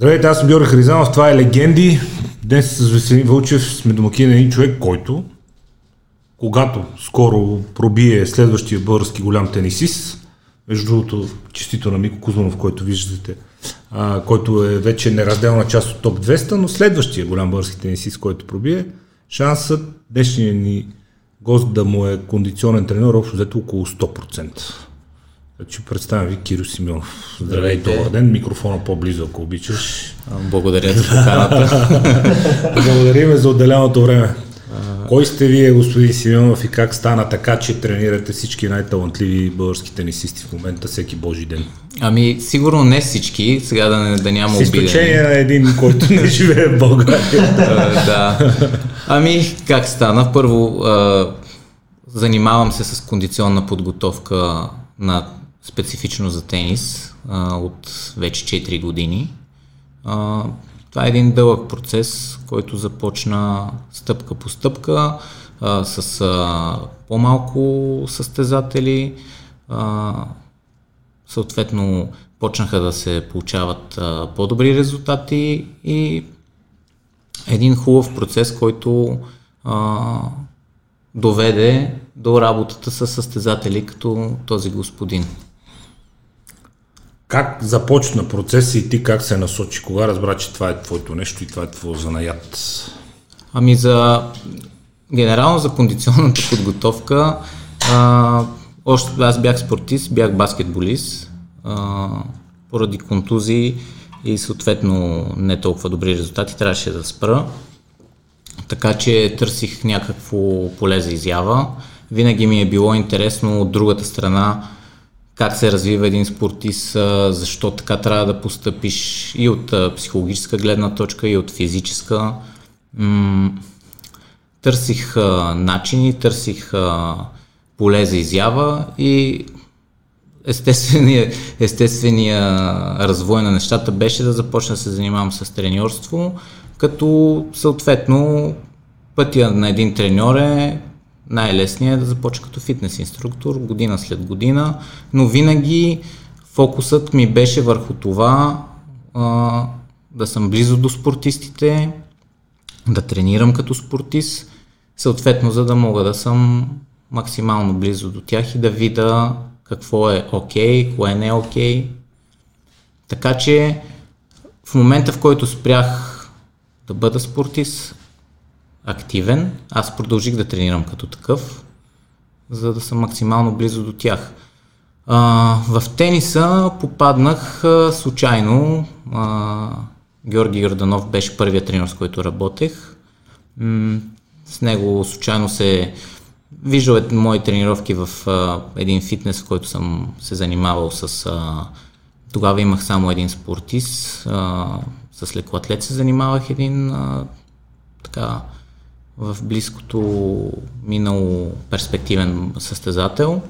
Здравейте, аз съм Георги Харизанов, това е Легенди. Днес с Веселин Вълчев сме домакин на един човек, който, когато скоро пробие следващия български голям тенисист, между другото, честито на Мико Кузманов, който виждате, а, който е вече неразделна част от топ 200, но следващия голям български тенисист, който пробие, шансът днешния ни гост да му е кондиционен тренер, общо взето около 100%. Значи представям ви Киро Симеонов. Здравей, добър ден. Микрофона по-близо, ако обичаш. Благодаря за поканата. Благодарим за отделеното време. Кой сте вие, господин Симеонов, и как стана така, че тренирате всички най-талантливи български тенисисти в момента всеки божи ден? Ами, сигурно не всички, сега да, не, да няма С изключение на един, който не живее в България. да. Ами, как стана? Първо, а, занимавам се с кондиционна подготовка на специфично за тенис а, от вече 4 години. А, това е един дълъг процес, който започна стъпка по стъпка, а, с а, по-малко състезатели. А, съответно, почнаха да се получават а, по-добри резултати и един хубав процес, който а, доведе до работата с състезатели като този господин. Как започна процеса и ти как се насочи? Кога разбра, че това е твоето нещо и това е твоя занаят? Ами за генерално за кондиционната подготовка а, още аз бях спортист, бях баскетболист а, поради контузии и съответно не толкова добри резултати, трябваше да спра. Така че търсих някакво поле за изява. Винаги ми е било интересно от другата страна как се развива един спортист, защо така трябва да постъпиш и от психологическа гледна точка, и от физическа. Търсих начини, търсих поле за изява и естествения, естествения развой на нещата беше да започна да се занимавам с треньорство, като съответно пътя на един треньор е най-лесният е да започна като фитнес инструктор, година след година, но винаги фокусът ми беше върху това а, да съм близо до спортистите, да тренирам като спортист, съответно за да мога да съм максимално близо до тях и да видя какво е окей, okay, кое не е окей. Okay. Така че в момента, в който спрях да бъда спортист, активен, аз продължих да тренирам като такъв, за да съм максимално близо до тях. А, в тениса попаднах а, случайно. А, Георги Йорданов беше първият тренер, с който работех. М- с него случайно се виждал е мои тренировки в а, един фитнес, в който съм се занимавал с... А, тогава имах само един спортист, а, с лекоатлет се занимавах един а, така в близкото минало перспективен състезател.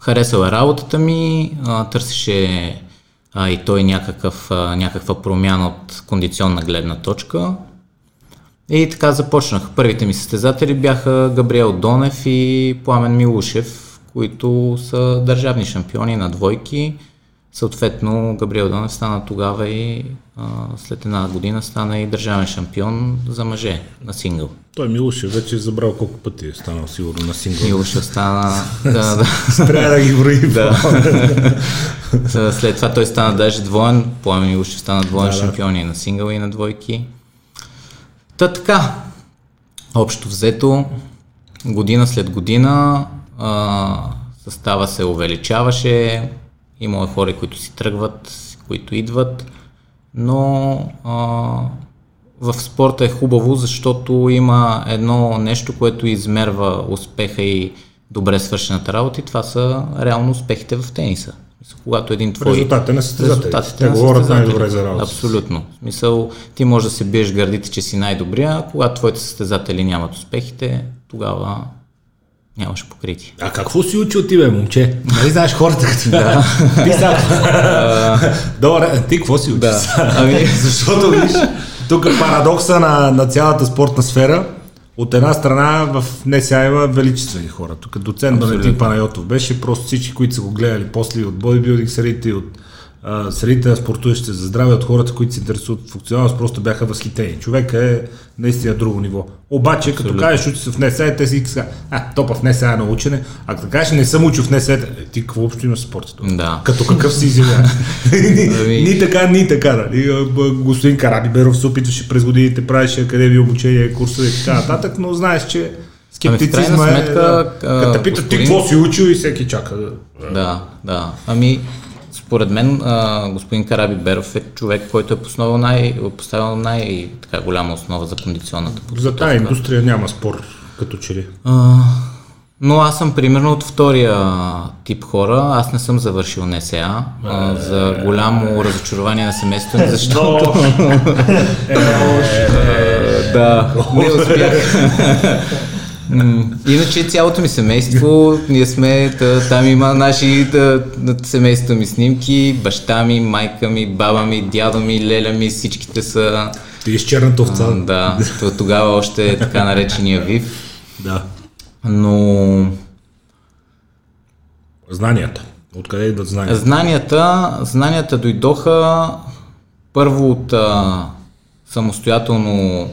Харесал е работата ми, търсеше а, и той някакъв, а, някаква промяна от кондиционна гледна точка. И така започнах. Първите ми състезатели бяха Габриел Донев и Пламен Милушев, които са държавни шампиони на двойки. Съответно, Габриел Донев стана тогава и а, след една година стана и държавен шампион за мъже на сингъл. Той вече е забрал колко пъти е станал сигурно на сингъл. Милоше стана... да, да. Трябва да ги броим. да. след това той стана даже двоен, Пламен Милоше стана двоен да, шампион и на сингъл и на двойки. Та така, общо взето, година след година а, състава се увеличаваше, има хора, които си тръгват, които идват, но а, в спорта е хубаво, защото има едно нещо, което измерва успеха и добре свършената работа и това са реално успехите в тениса. Когато един твой... Резултатите на състезателите. Те говорят най-добре за работа. Абсолютно. В смисъл, ти можеш да се биеш гърдите, че си най-добрия, когато твоите състезатели нямат успехите, тогава нямаше покритие. А какво си учил ти, бе, момче? Нали знаеш хората като... Да. ти. Добре, ти какво си учил? Да. Ами... Защото, виж, тук е парадокса на, на цялата спортна сфера. От една страна в НСА има величествени хора. Тук доцент Валентин Панайотов беше, просто всички, които са го гледали после от бодибилдинг средите, от а, средите на спортуващите за здраве от хората, които се интересуват функционалност, просто бяха възхитени. Човек е наистина друго ниво. Обаче, като Абсолютно. кажеш, учи се в НСА, те си казват, а, топа в НСА на учене, а като кажеш, не съм учил в НСА, е, ти какво общо има с спорта? Да. Като какъв си извиня. Ами- ни така, ни така. Нали? Господин Карабиберов се опитваше през годините, правеше академия, обучение, курсове и така нататък, но знаеш, че скептицизма крайна е... сметка, да, а, като питат ти какво си учил и всеки чака. да- Да, да. Ами, според мен, а, господин Караби Беров е човек, който е поставил, най, поставил най- така голяма основа за кондиционната За подготовка. тази индустрия няма спор, като че ли. А, но аз съм примерно от втория тип хора. Аз не съм завършил НСА. А, за голямо разочарование на семейството защото... Е, да, не успях. Иначе цялото ми семейство, ние сме, та, там има наши та, семейството ми снимки, баща ми, майка ми, баба ми, дядо ми, леля ми, всичките са... Ти с черната овца. А, да, то тогава още е така наречения ВИВ. да. Но Знанията. Откъде идват знанията? знанията, знанията дойдоха първо от а, самостоятелно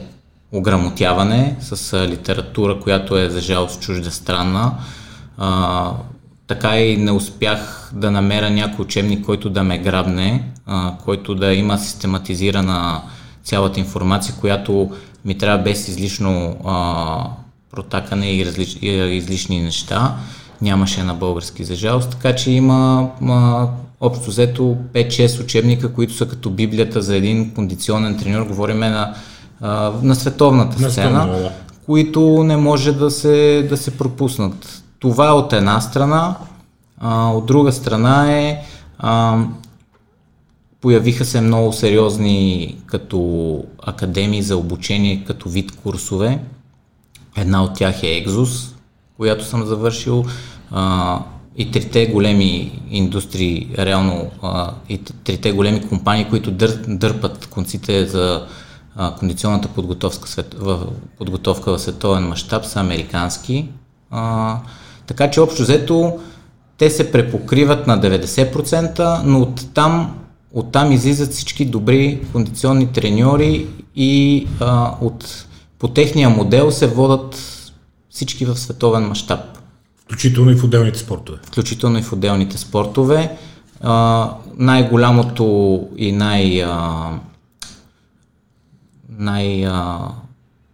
ограмотяване с литература, която е за жалост чужда странна. А, така и не успях да намеря някой учебник, който да ме грабне, а, който да има систематизирана цялата информация, която ми трябва без излишно а, протакане и, различ, и излишни неща. Нямаше на български за жалост, така че има а, общо взето 5-6 учебника, които са като библията за един кондиционен тренер. Говориме на, а, на световната На сцена, световно, да. които не може да се, да се пропуснат. Това е от една страна, а, от друга страна е а, появиха се много сериозни като академии за обучение, като вид курсове. Една от тях е Exos, която съм завършил. А, и трите големи индустрии, реално а, и трите големи компании, които дър, дърпат конците за а, кондиционната подготовка, свет, в, подготовка в световен мащаб са американски. А, така че общо взето те се препокриват на 90%, но оттам, оттам излизат всички добри кондиционни треньори и а, от, по техния модел се водат всички в световен мащаб Включително и в отделните спортове. включително и в отделните спортове. А, най-голямото и най, а, най а,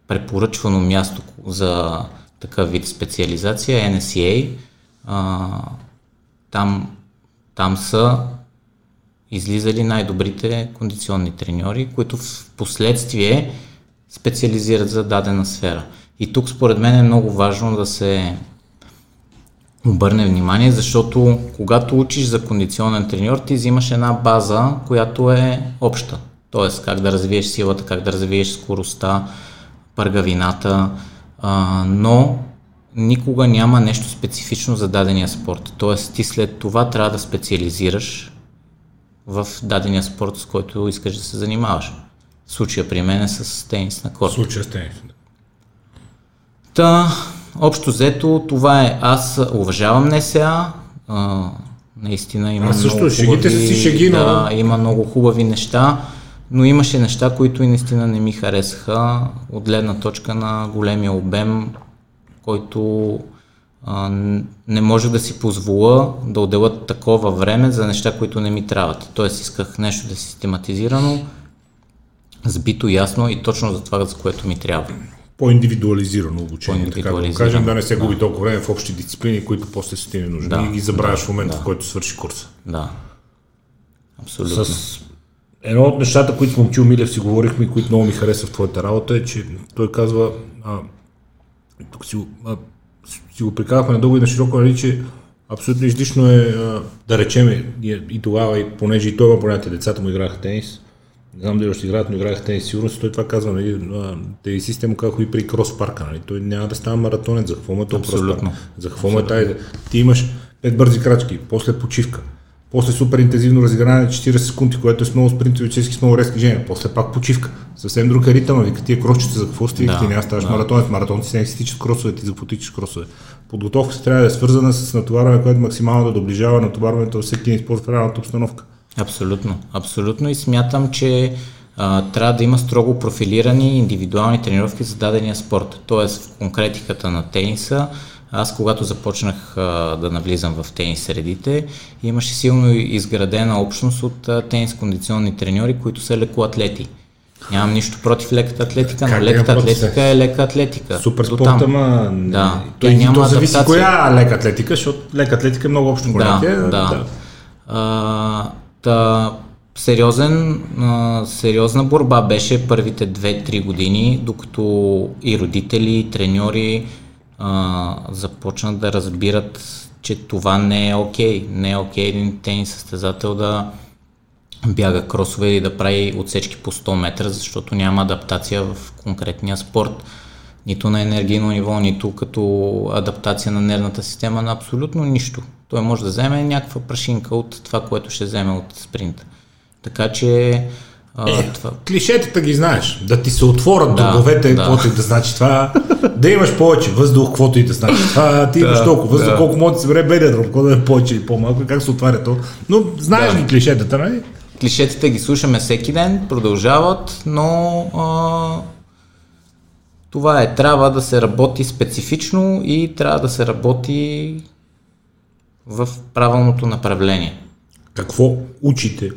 препоръчвано място за такъв вид специализация е NSCA. Там, там са излизали най-добрите кондиционни треньори, които в последствие специализират за дадена сфера. И тук според мен е много важно да се обърне внимание, защото когато учиш за кондиционен треньор, ти взимаш една база, която е обща. Тоест как да развиеш силата, как да развиеш скоростта, пъргавината, а, но никога няма нещо специфично за дадения спорт. Тоест ти след това трябва да специализираш в дадения спорт, с който искаш да се занимаваш. Случая при мен е с тенис на корт. случая с тенис. Та, общо взето, това е. Аз уважавам НСА. А, наистина има Аз също, много шегите хубави, са си шеги, но- да, има много хубави неща, но имаше неща, които и наистина не ми харесаха от гледна точка на големия обем, който а, не може да си позволя да отделят такова време за неща, които не ми трябват. Тоест исках нещо да е систематизирано, сбито, ясно и точно за това, за което ми трябва. По-индивидуализирано обучение, така да го По-индивидуализирано, кажем, да не се губи толкова време в общи дисциплини, които после са ти не нужни Да, и ги забравяш да, в момента, да. в който свърши курса. Да. Абсолютно. С едно от нещата, които с Момчил Милев си говорихме и които много ми хареса в твоята работа е, че той казва, а, тук си, а, си го приказахме надълго и на широко, нали, че абсолютно излишно е, а, да речем, и, и тогава, и понеже и той има понятие, децата му играха тенис, не знам дали ще играят, но играха тенис сигурно, си, той това казва, нали, тенисистите му казаха и при крос парка, нали, той няма да става маратонец, за какво му е Абсолютно. парк? За какво му е тази? Ти имаш пет бързи крачки, после почивка, после супер интензивно разиграване 40 секунди, което е с много спринтови чески, с много резки движения, после пак почивка. Съвсем друг е ритъм, вика тия кросчета за какво сте, Да, ти няма ставаш да. маратонец, маратонци не си тичат кросове, ти за какво тичаш кросове. Подготовката трябва да е свързана с натоварване, което максимално да доближава натоварването във всеки един спорт в реалната обстановка. Абсолютно, абсолютно и смятам, че а, трябва да има строго профилирани индивидуални тренировки за дадения спорт. Тоест в конкретиката на тениса, аз когато започнах а, да навлизам в тенис средите, имаше силно изградена общност от а, тенис кондиционни треньори, които са лекоатлети. Нямам нищо против леката атлетика, но леката атлетика е лека атлетика. Супер спорт, ама да. той няма то зависи адаптация. коя лека атлетика, защото лека атлетика е много общо понятие. Да, да. да. А, та, сериозен, а, сериозна борба беше първите 2-3 години, докато и родители, и треньори а, започнат да разбират, че това не е окей. Okay. Не е окей okay един тенис състезател да бяга кросове или да прави отсечки по 100 метра, защото няма адаптация в конкретния спорт. Нито на енергийно ниво, нито като адаптация на нервната система, на абсолютно нищо. Той може да вземе някаква прашинка от това, което ще вземе от спринта. Така че е, това... Клишетата ги знаеш. Да ти се отворят да, дробовете, да. каквото и да значи това. Да имаш повече въздух, каквото и да значи това. Ти имаш да, толкова въздух, да. колко може да се бъде бедия дроб, колко да е повече или по-малко, как се отваря то. Но знаеш да. ги клишетата, нали? Клишетата ги слушаме всеки ден, продължават, но а, това е. Трябва да се работи специфично и трябва да се работи в правилното направление. Какво учите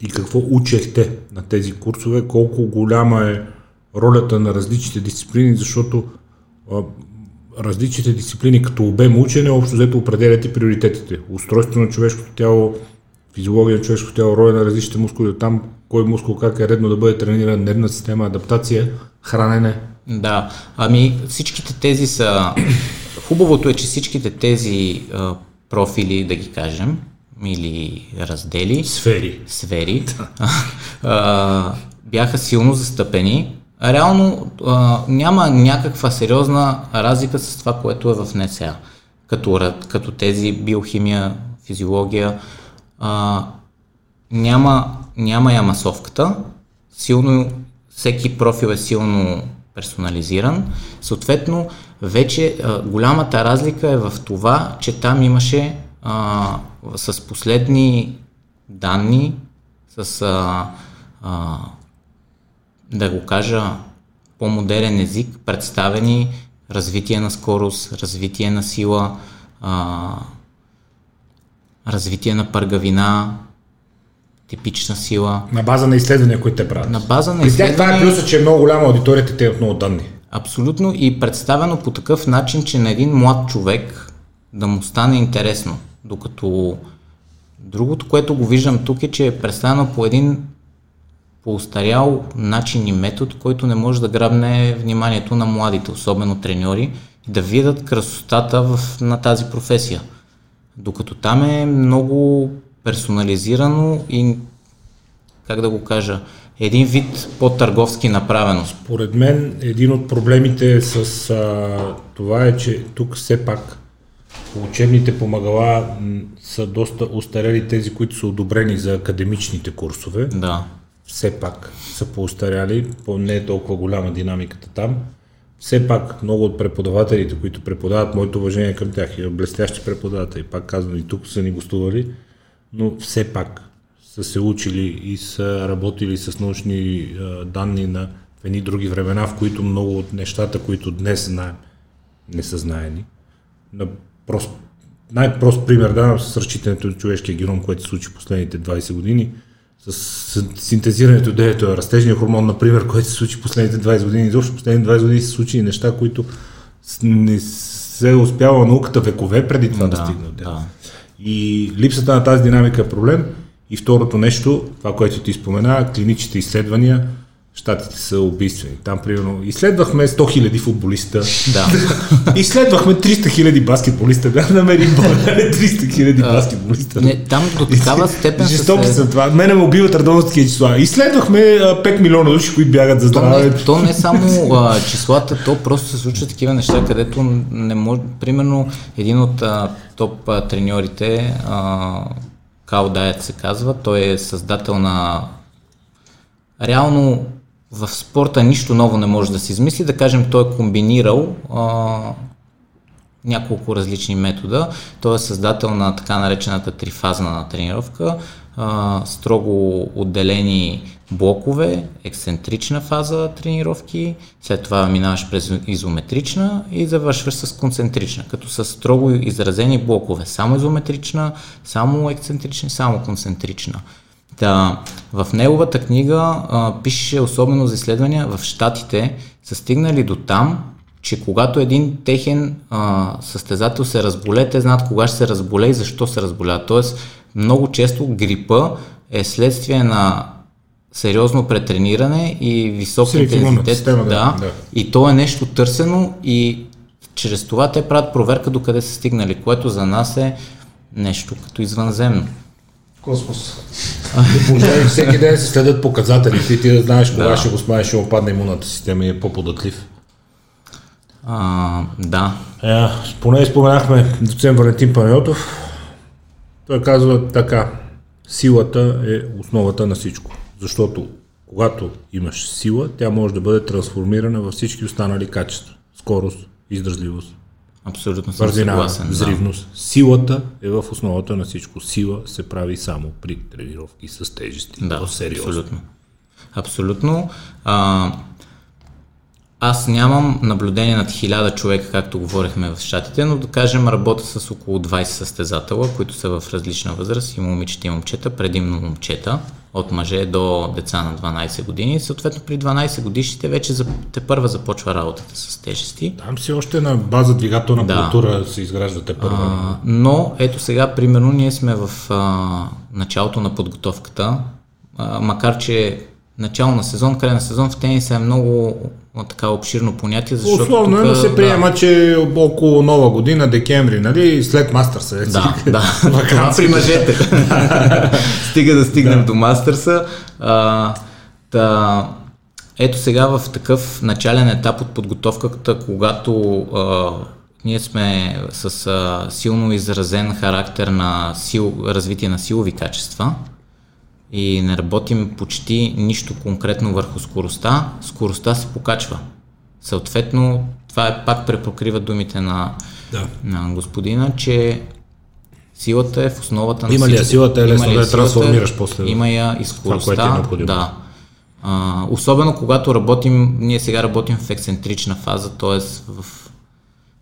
и какво учехте на тези курсове, колко голяма е ролята на различните дисциплини, защото а, различните дисциплини като обем учене общо взето определят и приоритетите. Устройство на човешкото тяло, физиология на човешкото тяло, роля на различните мускули, там кой мускул как е редно да бъде трениран, нервна система, адаптация, хранене. Да, ами всичките тези са... Хубавото е, че всичките тези а, профили, да ги кажем, или раздели. Сфери. Сфери. а, бяха силно застъпени. Реално а, няма някаква сериозна разлика с това, което е в НСА. Като, като тези биохимия, физиология. А, няма, няма я масовката. Силно, всеки профил е силно персонализиран. Съответно, вече а, голямата разлика е в това, че там имаше а, с последни данни, с, а, а, да го кажа, по-модерен език, представени развитие на скорост, развитие на сила, а, развитие на пъргавина, типична сила. На база на изследвания, които те правят. На база на изследвания. това е плюса, че е много голяма аудиторията, те имат много данни. Абсолютно и представено по такъв начин, че на един млад човек да му стане интересно. Докато другото, което го виждам тук е, че е представено по един по-устарял начин и метод, който не може да грабне вниманието на младите, особено треньори, да видят красотата в, на тази професия. Докато там е много персонализирано и, как да го кажа, един вид по-търговски направено. Според мен един от проблемите с а, това е, че тук все пак Учебните помагала са доста устарели тези, които са одобрени за академичните курсове. Да. Все пак са поустаряли, по не е толкова голяма динамиката там. Все пак много от преподавателите, които преподават, моето уважение към тях, и блестящи преподаватели, пак казвам и тук са ни гостували, но все пак са се учили и са работили с научни данни на в едни други времена, в които много от нещата, които днес знаем, не са знаени. На Прост, най-прост пример давам с разчитането на човешкия геном, което се случи последните 20 години, с синтезирането дето е растежния хормон, например, който се случи последните 20 години. Изобщо последните 20 години се случи неща, които не се е успява науката векове преди това да, да стигне. Да. И липсата на тази динамика е проблем. И второто нещо, това, което ти спомена, клиничните изследвания, Штатите са убийствени. Там, примерно, изследвахме 100 хиляди футболиста. Да. изследвахме 300 хиляди баскетболиста. Да намерим България 300 хиляди баскетболиста. Не, там до такава степен Жестоки са това. Мене ме убиват редовно такива числа. Изследвахме 5 милиона души, които бягат за здраве. То не, то не само а, числата, то просто се случват такива неща, където не може... Примерно, един от а, топ а, треньорите, а, Као Дайет се казва, той е създател на реално в спорта нищо ново не може да се измисли. Да кажем, той е комбинирал а, няколко различни метода. Той е създател на така наречената трифазна тренировка, а, строго отделени блокове, ексцентрична фаза тренировки, след това минаваш през изометрична и завършваш с концентрична, като са строго изразени блокове. Само изометрична, само ексцентрична, само концентрична. Да, в неговата книга а, пише особено за изследвания в Штатите са стигнали до там, че когато един техен а, състезател се разболе, те знаят кога ще се разболе и защо се разболя. Тоест, много често грипа е следствие на сериозно претрениране и висок интензитет. Система, да, да, да. И то е нещо търсено и чрез това те правят проверка до къде са стигнали, което за нас е нещо като извънземно. Космос. всеки ден се следят показателите и ти да знаеш кога да. ще го смаеш, ще опадне имунната система и е по-податлив. А, да. Е, поне споменахме доцент Валентин Панайотов. Той казва така, силата е основата на всичко. Защото когато имаш сила, тя може да бъде трансформирана във всички останали качества. Скорост, издръжливост, Абсолютно съм бързина, съгласен. взривност. Да. Силата е в основата на всичко. Сила се прави само при тренировки с тежести. Да, сериозно. абсолютно. Абсолютно. А, аз нямам наблюдение над хиляда човека, както говорихме в щатите, но да кажем работя с около 20 състезатела, които са в различна възраст, и момичета и момчета, предимно момчета, от мъже до деца на 12 години. Съответно при 12 годишните вече за, те първа започва работата с тежести. Там си още на база двигателна да. култура се изграждате първа. А, но ето сега, примерно, ние сме в а, началото на подготовката, а, макар че начало на сезон, край на сезон в тениса е много така обширно понятие, защото Условно тук, е да се приема, да. че около нова година, декември, нали, след Мастърса. Е, да, да. при мъжете. Стига да стигнем да. до Мастърса. А, та, ето сега в такъв начален етап от подготовката, когато а, ние сме с а, силно изразен характер на сил, развитие на силови качества, и не работим почти нищо конкретно върху скоростта, скоростта се покачва. Съответно, това е пак препокрива думите на, да. на господина, че силата е в основата на Има ли я силата е лесно да я трансформираш после? Има я и скоростта. Това, е да. А, особено когато работим, ние сега работим в ексцентрична фаза, т.е. в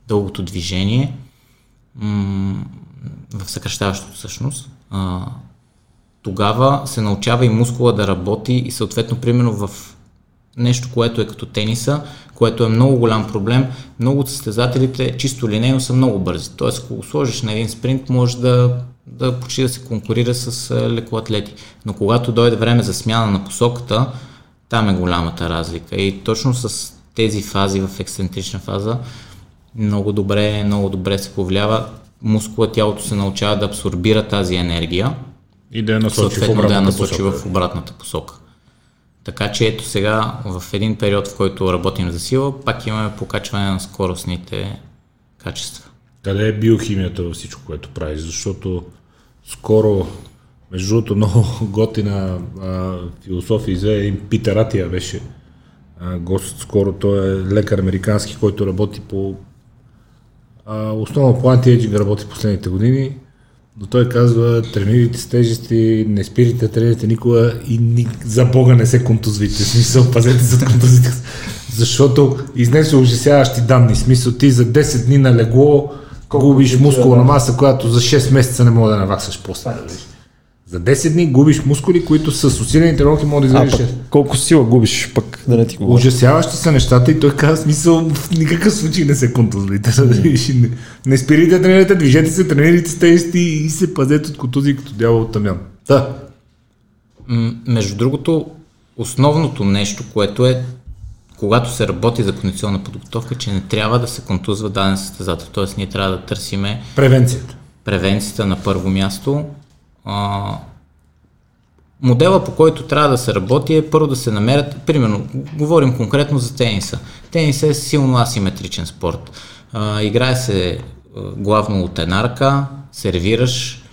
дългото движение, м- в съкръщаващото всъщност. А, тогава се научава и мускула да работи и съответно, примерно в нещо, което е като тениса, което е много голям проблем, много от състезателите чисто линейно са много бързи. Тоест, ако сложиш на един спринт, може да, да почти да се конкурира с лекоатлети. Но когато дойде време за смяна на посоката, там е голямата разлика. И точно с тези фази в ексцентрична фаза много добре, много добре се повлиява. Мускула, тялото се научава да абсорбира тази енергия и да я насочи, в обратната, да насочи посока. в обратната посока. Така че ето сега, в един период, в който работим за сила, пак имаме покачване на скоростните качества. Къде е биохимията във всичко, което правиш? Защото скоро, между другото, много готина а, философия взе един Питератия беше а, гост скоро. Той е лекар американски, който работи по а, основно по антиеджинг работи последните години но той казва, тренирайте с тежести, не спирайте, тренирайте никога и ни, за Бога не се контузвите. Смисъл, пазете се от контузите. Защото изнесе ужасяващи данни. Смисъл, ти за 10 дни на легло губиш мускулна маса, която за 6 месеца не мога да наваксаш после. За 10 дни губиш мускули, които с усилени тренировки могат да извадиш. Колко сила губиш пък, да не ти говоря. Ужасяващи са нещата и той казва смисъл в никакъв случай не се контузвайте. не, не спирайте, тренирайте, движете се, тренирайте с тести и се пазете от контузии като дявол от тамян. Да. М- между другото, основното нещо, което е когато се работи за кондиционна подготовка, че не трябва да се контузва даден състезател. Тоест ние трябва да търсиме превенцията. Превенцията на първо място, а, модела по който трябва да се работи е първо да се намерят, примерно, говорим конкретно за тениса. Тенис е силно асиметричен спорт. А, играе се главно от една ръка, сервираш,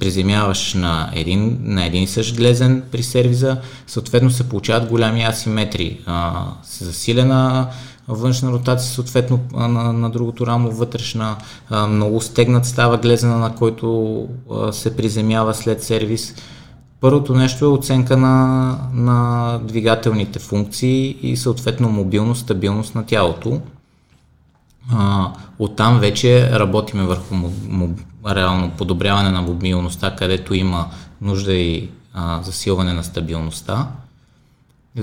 приземяваш на един, на един и същ глезен при сервиза, съответно се получават голями асиметрии. А, с засилена външна ротация, съответно на, на другото рамо вътрешна, много стегнат става глезена, на който се приземява след сервис. Първото нещо е оценка на, на двигателните функции и съответно мобилност, стабилност на тялото. Оттам вече работиме върху му, му, реално подобряване на мобилността, където има нужда и а, засилване на стабилността.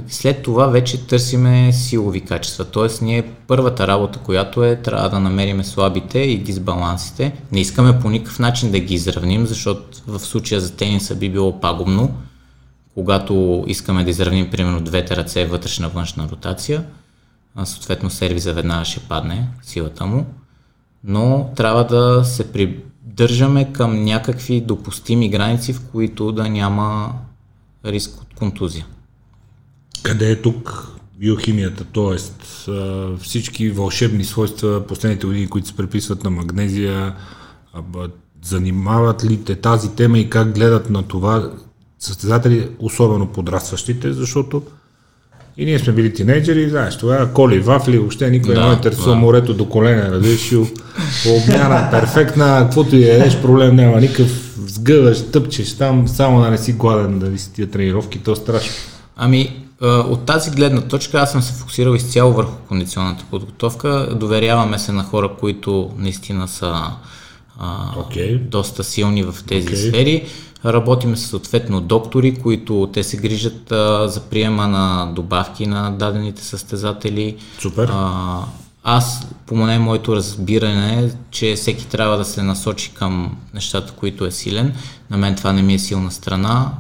След това вече търсиме силови качества, т.е. ние първата работа, която е, трябва да намериме слабите и дисбалансите. Не искаме по никакъв начин да ги изравним, защото в случая за тениса би било пагубно, когато искаме да изравним примерно двете ръце вътрешна външна ротация, съответно сервиза веднага ще падне силата му, но трябва да се придържаме към някакви допустими граници, в които да няма риск от контузия. Къде е тук биохимията, т.е. всички вълшебни свойства последните години, които се преписват на магнезия, занимават ли те тази тема и как гледат на това състезатели, особено подрастващите, защото и ние сме били тинейджери, знаеш, това е коли, вафли, въобще никой да, не интересува да. морето до колене, разрешил, обмяна перфектна, каквото и едеш, проблем няма никакъв, сгъваш, тъпчеш там, само да не си гладен да ви си тия тренировки, то е страшно. Ами, от тази гледна точка аз съм се фокусирал изцяло върху кондиционната подготовка. Доверяваме се на хора, които наистина са а, okay. доста силни в тези okay. сфери. Работиме с съответно доктори, които те се грижат а, за приема на добавки на дадените състезатели. Супер. А, аз, по моне, моето разбиране че всеки трябва да се насочи към нещата, които е силен. На мен това не ми е силна страна.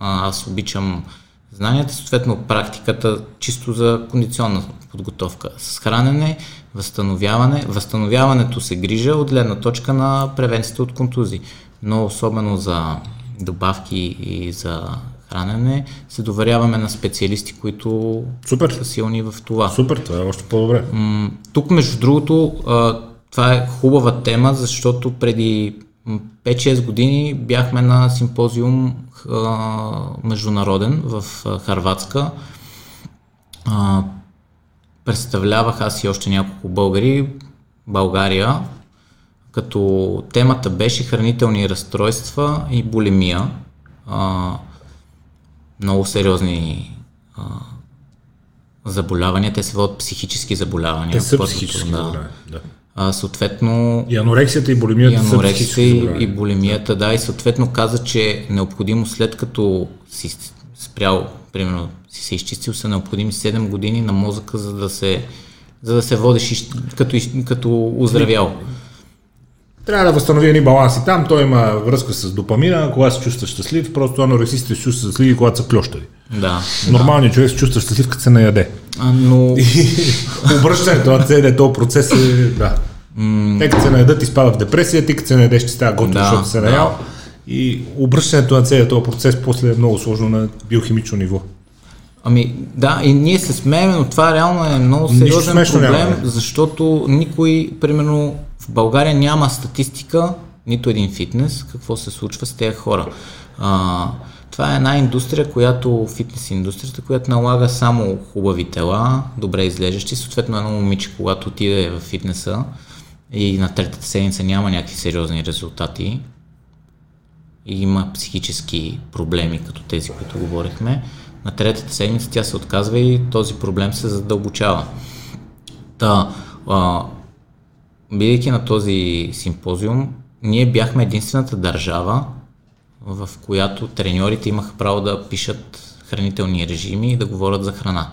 А, аз обичам знанията, съответно практиката чисто за кондиционна подготовка с хранене, възстановяване. Възстановяването се грижа от гледна точка на превенцията от контузии, но особено за добавки и за хранене се доверяваме на специалисти, които Супер. са силни в това. Супер, това е още по-добре. Тук, между другото, това е хубава тема, защото преди 5-6 години бяхме на симпозиум а, международен в Харватска. А, представлявах аз и още няколко българи, България, като темата беше хранителни разстройства и булимия. А, много сериозни а, заболявания. Те се водят психически заболявания. Те са психически да. заболявания, да. А, съответно... И анорексията и булимията и анорексията и, и булимията, да. И съответно каза, че е необходимо след като си спрял, примерно си се изчистил, са необходими 7 години на мозъка, за да се, за да се водиш като, като оздравял. Трябва да възстанови едни баланси там, той има връзка с допамина, когато се чувства щастлив, просто анорексистите се чувстват щастливи, когато са клющави. Да. Нормалният да. човек се чувства щастлив, като се наяде. А, но... И обръщането на целият този процес е, да. Mm. Те като се наедат изпадат в депресия, ти като се наедеш ще става готов, да, защото се наял. Да. И обръщането на целият този процес после е много сложно на биохимично ниво. Ами да, и ние се смеем, но това реално е много сериозен проблем, няма. защото никой, примерно в България няма статистика, нито един фитнес, какво се случва с тези хора. А, това е една индустрия, която, фитнес индустрията, която налага само хубави тела, добре изглеждащи. Съответно едно момиче, когато отиде в фитнеса и на третата седмица няма някакви сериозни резултати и има психически проблеми, като тези, които говорихме, на третата седмица тя се отказва и този проблем се задълбочава. Та, а, бидейки на този симпозиум, ние бяхме единствената държава, в която треньорите имаха право да пишат хранителни режими и да говорят за храна.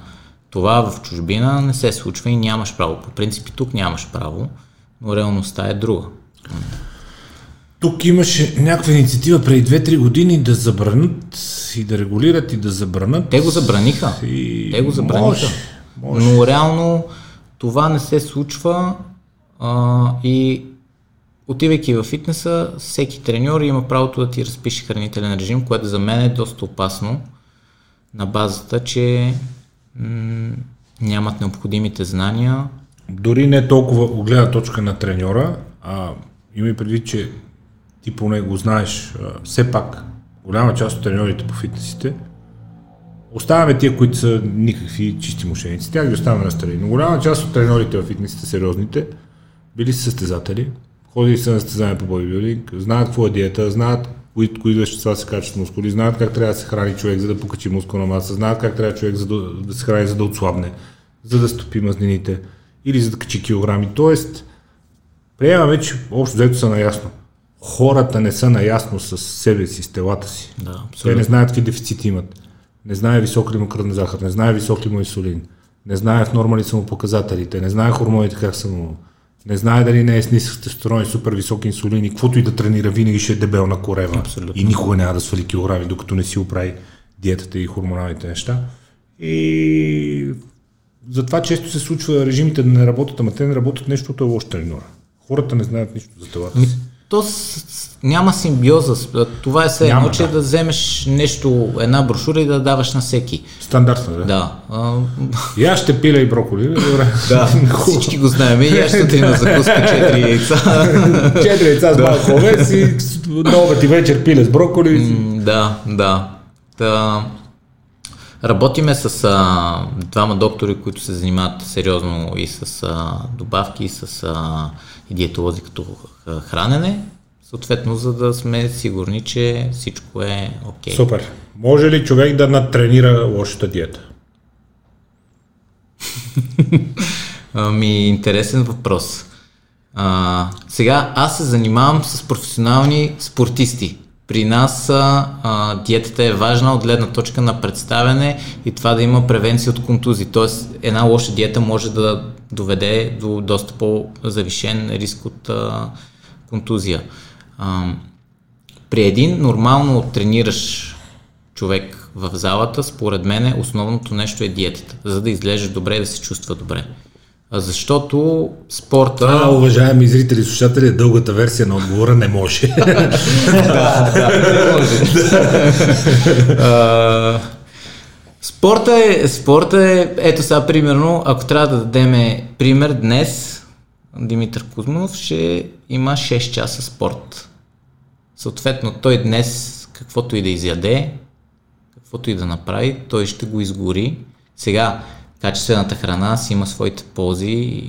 Това в чужбина не се случва и нямаш право. По принцип тук нямаш право, но реалността е друга. Тук имаше някаква инициатива преди 2-3 години да забранят и да регулират и да забранят. Те го забраниха. И... Те го забраниха. Може, може. Но реално това не се случва а, и отивайки в фитнеса, всеки треньор има правото да ти разпише хранителен режим, което за мен е доста опасно на базата, че м- нямат необходимите знания. Дори не толкова от гледна точка на треньора, а има и предвид, че ти поне го знаеш, все пак голяма част от треньорите по фитнесите Оставяме тия, които са никакви чисти мошеници. Тях ги оставяме на страни. Но голяма част от треньорите в фитнесите, сериозните, били са състезатели, ходили са на състезания по бодибилдинг, знаят какво е диета, знаят кои, кои вещества се качват мускули, знаят как трябва да се храни човек, за да покачи мускулна маса, знаят как трябва човек за да, да се храни, за да отслабне, за да стопи мазнините или за да качи килограми. Тоест, приемаме, че общо взето са наясно. Хората не са наясно с себе си, с телата си. Да, Те абсолютно. не знаят какви дефицити имат. Не знае висок ли му кръвна захар, не знае висок ли му инсулин, не знае в норма ли са му показателите, не знае хормоните как са му, не знае дали не е с нисък тестостерон и супер висок инсулин и каквото и да тренира, винаги ще е дебел на корева. Абсолютно. И никога няма да свали килограми, докато не си оправи диетата и хормоналните неща. И затова често се случва режимите да не работят, ама те не работят нещо, е лош треньора. Хората не знаят нищо за телата си. То с, с, няма симбиоза. Това е все едно, че да. да вземеш нещо, една брошура и да даваш на всеки. Стандартно, да. Да. А, И аз ще пиля и броколи. Добре. да, всички го знаем. И аз ще ти на закуска 4 яйца. Четири яйца с малко овес и на обед и вечер пиле с броколи. Да, да. Та, работиме с а, двама доктори, които се занимават сериозно и с а, добавки, и с а, и диетолози като хранене, съответно, за да сме сигурни, че всичко е окей. Супер. Може ли човек да надтренира лошата диета? Ами, интересен въпрос. А, сега аз се занимавам с професионални спортисти. При нас а, диетата е важна от гледна точка на представяне и това да има превенция от контузии. Тоест една лоша диета може да доведе до доста по-завишен риск от а, контузия. А, при един нормално тренираш човек в залата, според мен основното нещо е диетата, за да изглеждаш добре и да се чувства добре. Защото спорта... Това, уважаеми зрители и слушатели, дългата версия на отговора не може. А, спорта е, спорта е, ето сега примерно, ако трябва да дадем пример днес, Димитър Кузманов ще има 6 часа спорт. Съответно, той днес, каквото и да изяде, каквото и да направи, той ще го изгори. Сега, качествената храна си има своите ползи,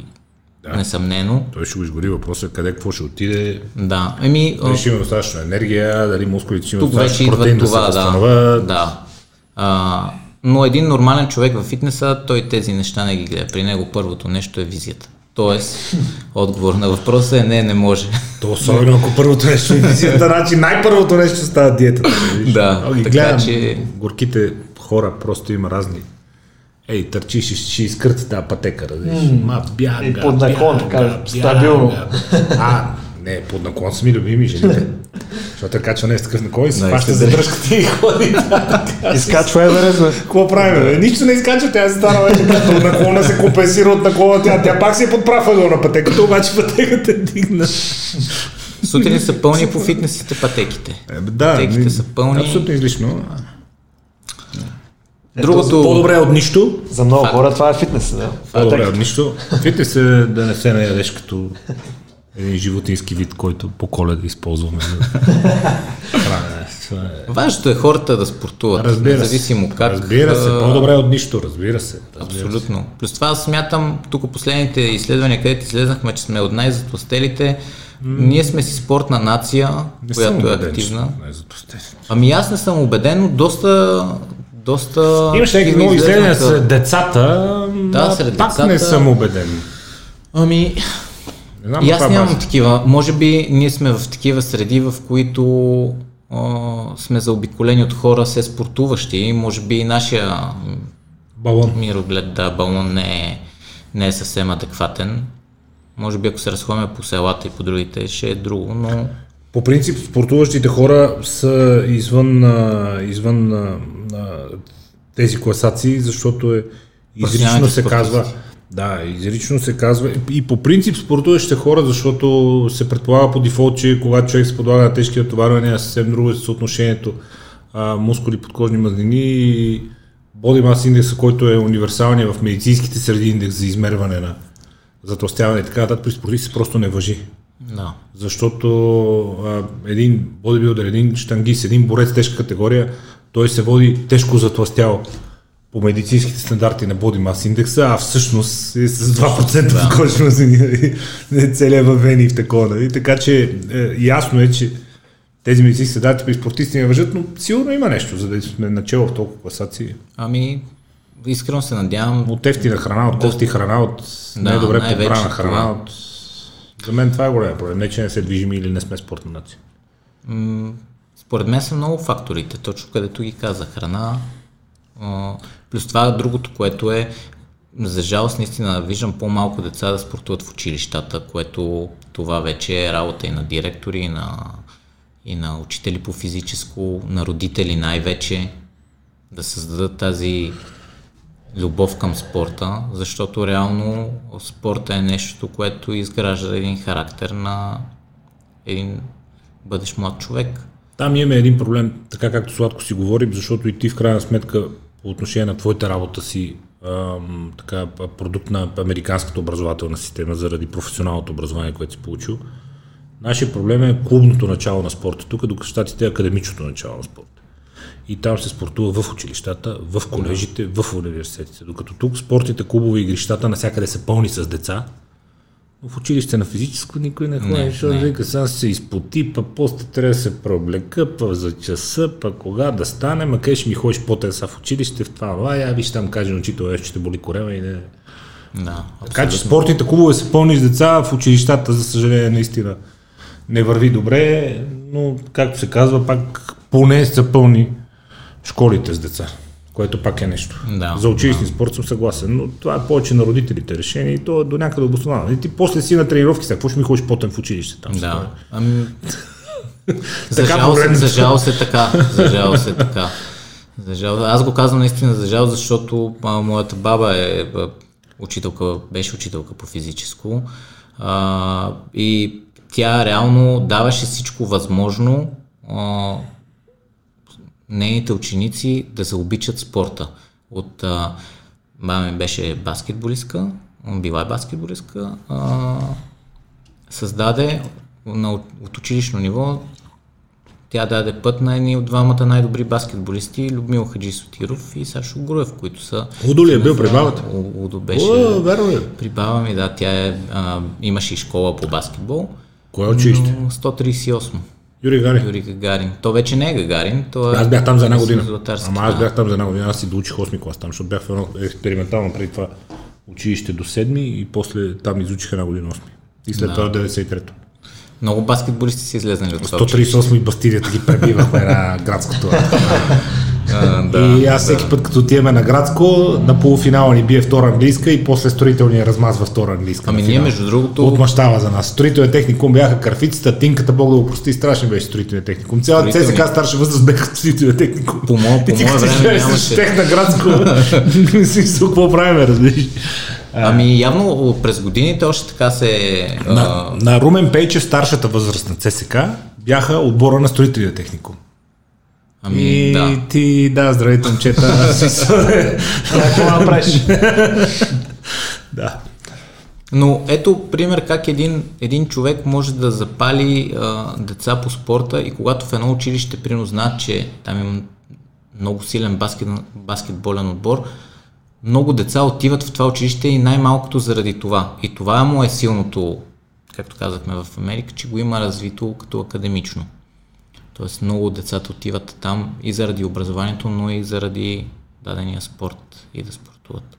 да. несъмнено. Той ще го изгори въпроса къде какво ще отиде, Да, еми, дали ще има достатъчно енергия, дали мускулите ще вече достатъчно протеин да се това, да. да. А, но един нормален човек във фитнеса, той тези неща не ги гледа. При него първото нещо е визията. Тоест, отговор на въпроса е не, не може. То особено ако първото нещо е визията, значи най-първото нещо става диетата. виж. Да, О, така гледам, че- горките хора просто има разни. Ей, търчи, ще, ще изкърти тази пътека, разбираш. Ма, бяга, И под наклон, така, стабилно. А, не, под наклон са ми любими жените. Защото е качва не с такъв наклон и се хваща за дръжката и ходи. Изкачва Еверест, бе. Какво правим, бе? Нищо не изкачва, тя се стара вече като от наклона се компенсира от наклона, тя, тя пак си е под прав ъгъл на пътеката, обаче пътеката е дигна. Сутрин са пълни по фитнесите пътеките. Е, да, Пътеките са пълни. Абсолютно излишно. Другото... По-добре от нищо. За много хора това е фитнес, да. По-добре от нищо. Фитнес е да не се наядеш като един животински вид, който по коледа използваме за хранене. Това е- Важното е хората да спортуват. Разбира се. независимо как. Разбира се, а, по-добре от нищо, разбира се. Разбира се. Абсолютно. Плюс това аз смятам, тук последните изследвания, където излезнахме, че сме от най-затластелите, ние сме си спортна нация, Не съм която е убеден, активна. е затостен. Ами аз не съм убеден, но доста, доста... Имаше някакви много изследвания сред децата, Да, сред пак децата. не съм убеден. Ами, знам и аз нямам база. такива. Може би ние сме в такива среди, в които а, сме заобиколени от хора все спортуващи. Може би и нашия Балон. мироглед, да, балон не е, не е съвсем адекватен. Може би ако се разходим по селата и по другите, ще е друго, но По принцип, спортуващите хора са извън, извън а, а, тези класации, защото е изрично се казва. Да, изрично се казва. И по принцип спортуващите хора, защото се предполага по дефолт, че когато човек се подлага на тежки натоварвания, е съвсем друго е съотношението а, мускули, подкожни мазнини и Body Mass индекса, който е универсалният в медицинските среди индекс за измерване на затластяване и така нататък, при спортистите просто не въжи. да. Защото а, един бодибилдер, един штангист, един борец тежка категория, той се води тежко затластял. по медицинските стандарти на Body Mass индекса, а всъщност е с 2% да. кожни мазнини, нали? целият във вени и в такова. Нали? Така че е, ясно е, че тези медицински стандарти при спортисти не въжат, но сигурно има нещо, за да сме начало в толкова класации. Ами, искрено се надявам. От ефтина храна, от кости храна, от да, най-добре подбрана храна. От... За мен това е голям проблем. Не, че не се движим или не сме спортна нация. Според мен са много факторите, точно където ги каза. Храна, плюс това другото, което е, за жалост наистина виждам по-малко деца да спортуват в училищата, което това вече е работа и на директори, и на, и на учители по физическо, на родители най-вече, да създадат тази любов към спорта, защото реално спорта е нещо, което изгражда един характер на един бъдещ млад човек. Там имаме един проблем, така както сладко си говорим, защото и ти в крайна сметка по отношение на твоята работа си ам, така, продукт на американската образователна система заради професионалното образование, което си получил. Нашия проблем е клубното начало на спорта тук, докато щатите е академичното начало на спорта и там се спортува в училищата, в колежите, в университетите. Докато тук спортните клубове и игрищата навсякъде са пълни с деца, в училище на физическо никой не ходи, защото вика, сега се изпоти, па после трябва да се преоблека, па за часа, па кога да стане, ма къде ще ми ходиш по са в училище, в това, това, я виж там каже учител, е, че те боли корема и не... Да, така че спортните клубове са пълни с деца, в училищата, за съжаление, наистина не върви добре, но, както се казва, пак поне са пълни школите с деца, което пак е нещо. Да, За училищни да. спорт съм съгласен, но това е повече на родителите решение и то е до някъде обосновано. И ти после си на тренировки, сега какво ще ми ходиш потен в училище там? Да. Ами... за, жал се, за жал се така. За жал се така. За жал. Аз го казвам наистина за жал, защото а, моята баба е учителка, беше учителка по физическо а, и тя реално даваше всичко възможно а, нейните ученици да се обичат спорта. От а, баба ми беше баскетболистка, била е баскетболистка, а, създаде на, от училищно ниво тя даде път на едни от двамата най-добри баскетболисти, Людмил Хаджи Сотиров и Сашо Груев, които са... Удо ли е бил при бабата? Удо беше... О, верно е. При баба ми, да, тя е, а, имаше и школа по баскетбол. Кое училище? 138. Юрий Гагарин. Юрий Гагарин. То вече не е Гагарин. То е... Аз бях там за една година. Ама аз бях там за една година. Аз си доучих 8 клас там, защото бях в едно експериментално преди това училище до 7 и после там изучих една година 8. И след да. това 93-то. Много баскетболисти са излезнали от това 138 и бастирията ги пребивахме на градското. да, и аз всеки да. път, като отиваме на градско, на полуфинала ни бие втора английска и после строителния размазва втора английска. Ами ние, между другото. Отмъщава за нас. Строителният техникум бяха кърфицата, тинката, Бог да го прости, страшен беше строителният техникум. Цялата Строителни... ЦСК старша възраст бяха строителният техникум. По мое, по мое време нямаше. Тех на градско. какво правим, разбираш. Ами явно през годините още така се... На, а... на Румен Пейчев, старшата възраст на ЦСК, бяха отбора на строителния техникум. Ами, и да. ти, да, здравейте, момчета. Какво направиш? да. Но ето пример как един, един човек може да запали а, деца по спорта и когато в едно училище прино знаят, че там има много силен баскет, баскетболен отбор, много деца отиват в това училище и най-малкото заради това. И това му е силното, както казахме в Америка, че го има развито като академично. Тоест много децата отиват там и заради образованието, но и заради дадения спорт и да спортуват.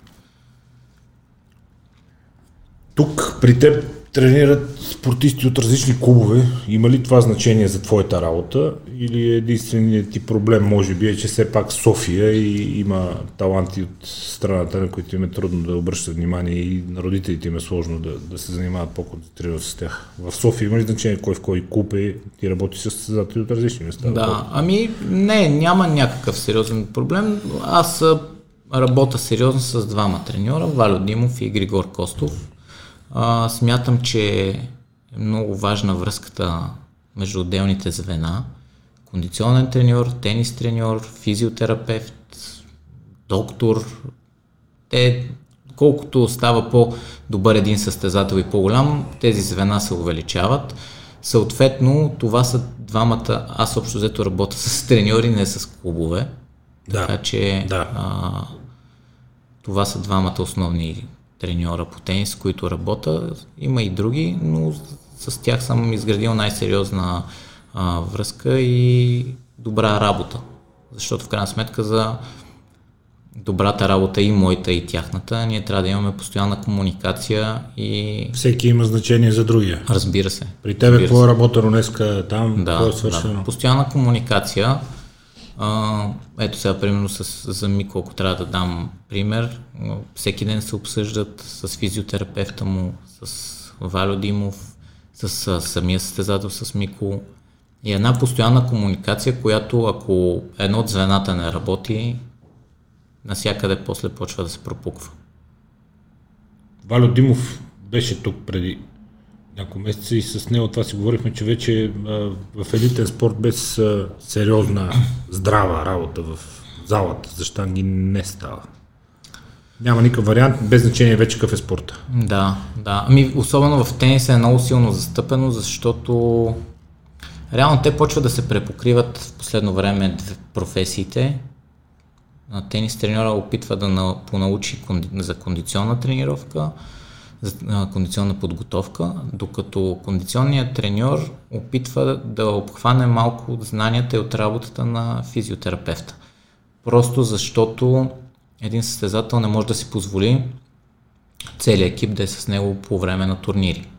Тук при теб тренират спортисти от различни клубове. Има ли това значение за твоята работа или единственият ти проблем може би е, че все пак София и има таланти от страната, на които им е трудно да обръщат внимание и на родителите им е сложно да, да се занимават по-концентрирано с тях. В София има ли значение кой в кой клуб е? Ти работи с състезатели от различни места? Да, ами не, няма някакъв сериозен проблем. Аз работя сериозно с двама треньора, Валю Димов и Григор Костов а, смятам, че е много важна връзката между отделните звена. Кондиционен треньор, тенис треньор, физиотерапевт, доктор. Те, колкото става по-добър един състезател и по-голям, тези звена се увеличават. Съответно, това са двамата, аз общо взето работя с треньори, не с клубове. Да, така че да. А, Това са двамата основни треньора по тенис, които работят. Има и други, но с тях съм изградил най-сериозна а, връзка и добра работа. Защото в крайна сметка за добрата работа и моята и тяхната, ние трябва да имаме постоянна комуникация и... Всеки има значение за другия. Разбира се. При тебе какво е работено днеска там, да, какво е свършено? Да. Постоянна комуникация. А, ето сега, примерно с, за Мико, ако трябва да дам пример, всеки ден се обсъждат с физиотерапевта му, с Валю Димов, с, с самия състезател с Мико. И една постоянна комуникация, която ако едно от звената не работи, насякъде после почва да се пропуква. Валю Димов беше тук преди няколко месеца и с него това си говорихме, че вече а, в елитен спорт без а, сериозна, здрава работа в залата за штанги не става. Няма никакъв вариант, без значение вече какъв е спорта. Да, да. Ами, особено в тениса е много силно застъпено, защото реално те почват да се препокриват в последно време професиите. Тенис треньора опитва да на, понаучи за кондиционна тренировка, за кондиционна подготовка, докато кондиционният треньор опитва да обхване малко от знанията и от работата на физиотерапевта. Просто защото един състезател не може да си позволи целият екип да е с него по време на турнири.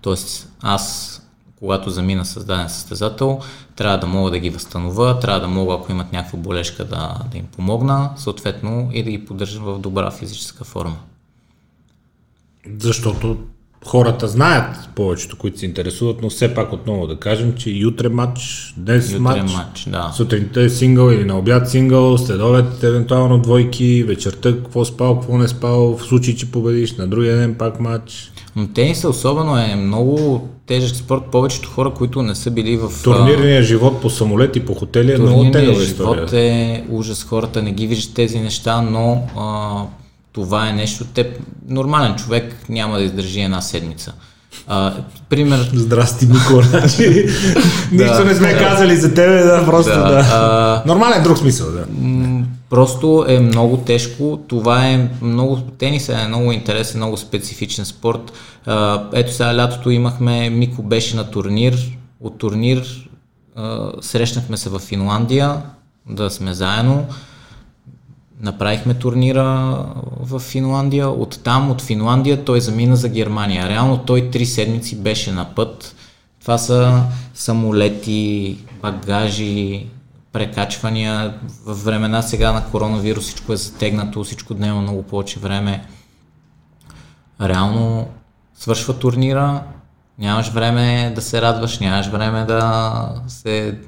Тоест, аз, когато замина с даден състезател, трябва да мога да ги възстановя, трябва да мога, ако имат някаква болешка, да, да им помогна, съответно и да ги поддържам в добра физическа форма. Защото хората знаят повечето, които се интересуват, но все пак отново да кажем, че утре матч, днес Утре матч, матч, да. сутринта е сингъл или на обяд сингъл, следобед евентуално двойки, вечерта какво спал, какво не спал, в случай, че победиш, на другия ден пак матч. Но тениса особено е много тежък спорт. Повечето хора, които не са били в... Турнирният живот по самолет и по хотели е много тегава живот история. е ужас, хората не ги виждат тези неща, но а, това е нещо, те, нормален човек няма да издържи една седмица. А, пример, Здрасти, Никола. Значи, Нищо не сме казали за тебе, да, просто Да, да. а- Нормален друг смисъл, да. Просто е много тежко. Това е много, тенисът е много интересен, много специфичен спорт. Ето сега лятото имахме, Мико беше на турнир, от турнир срещнахме се в Финландия, да сме заедно. Направихме турнира в Финландия. Оттам, от Финландия, той замина за Германия. Реално той три седмици беше на път. Това са самолети, багажи, прекачвания. В времена сега на коронавирус всичко е затегнато, всичко днема много повече време. Реално свършва турнира, нямаш време да се радваш, нямаш време да се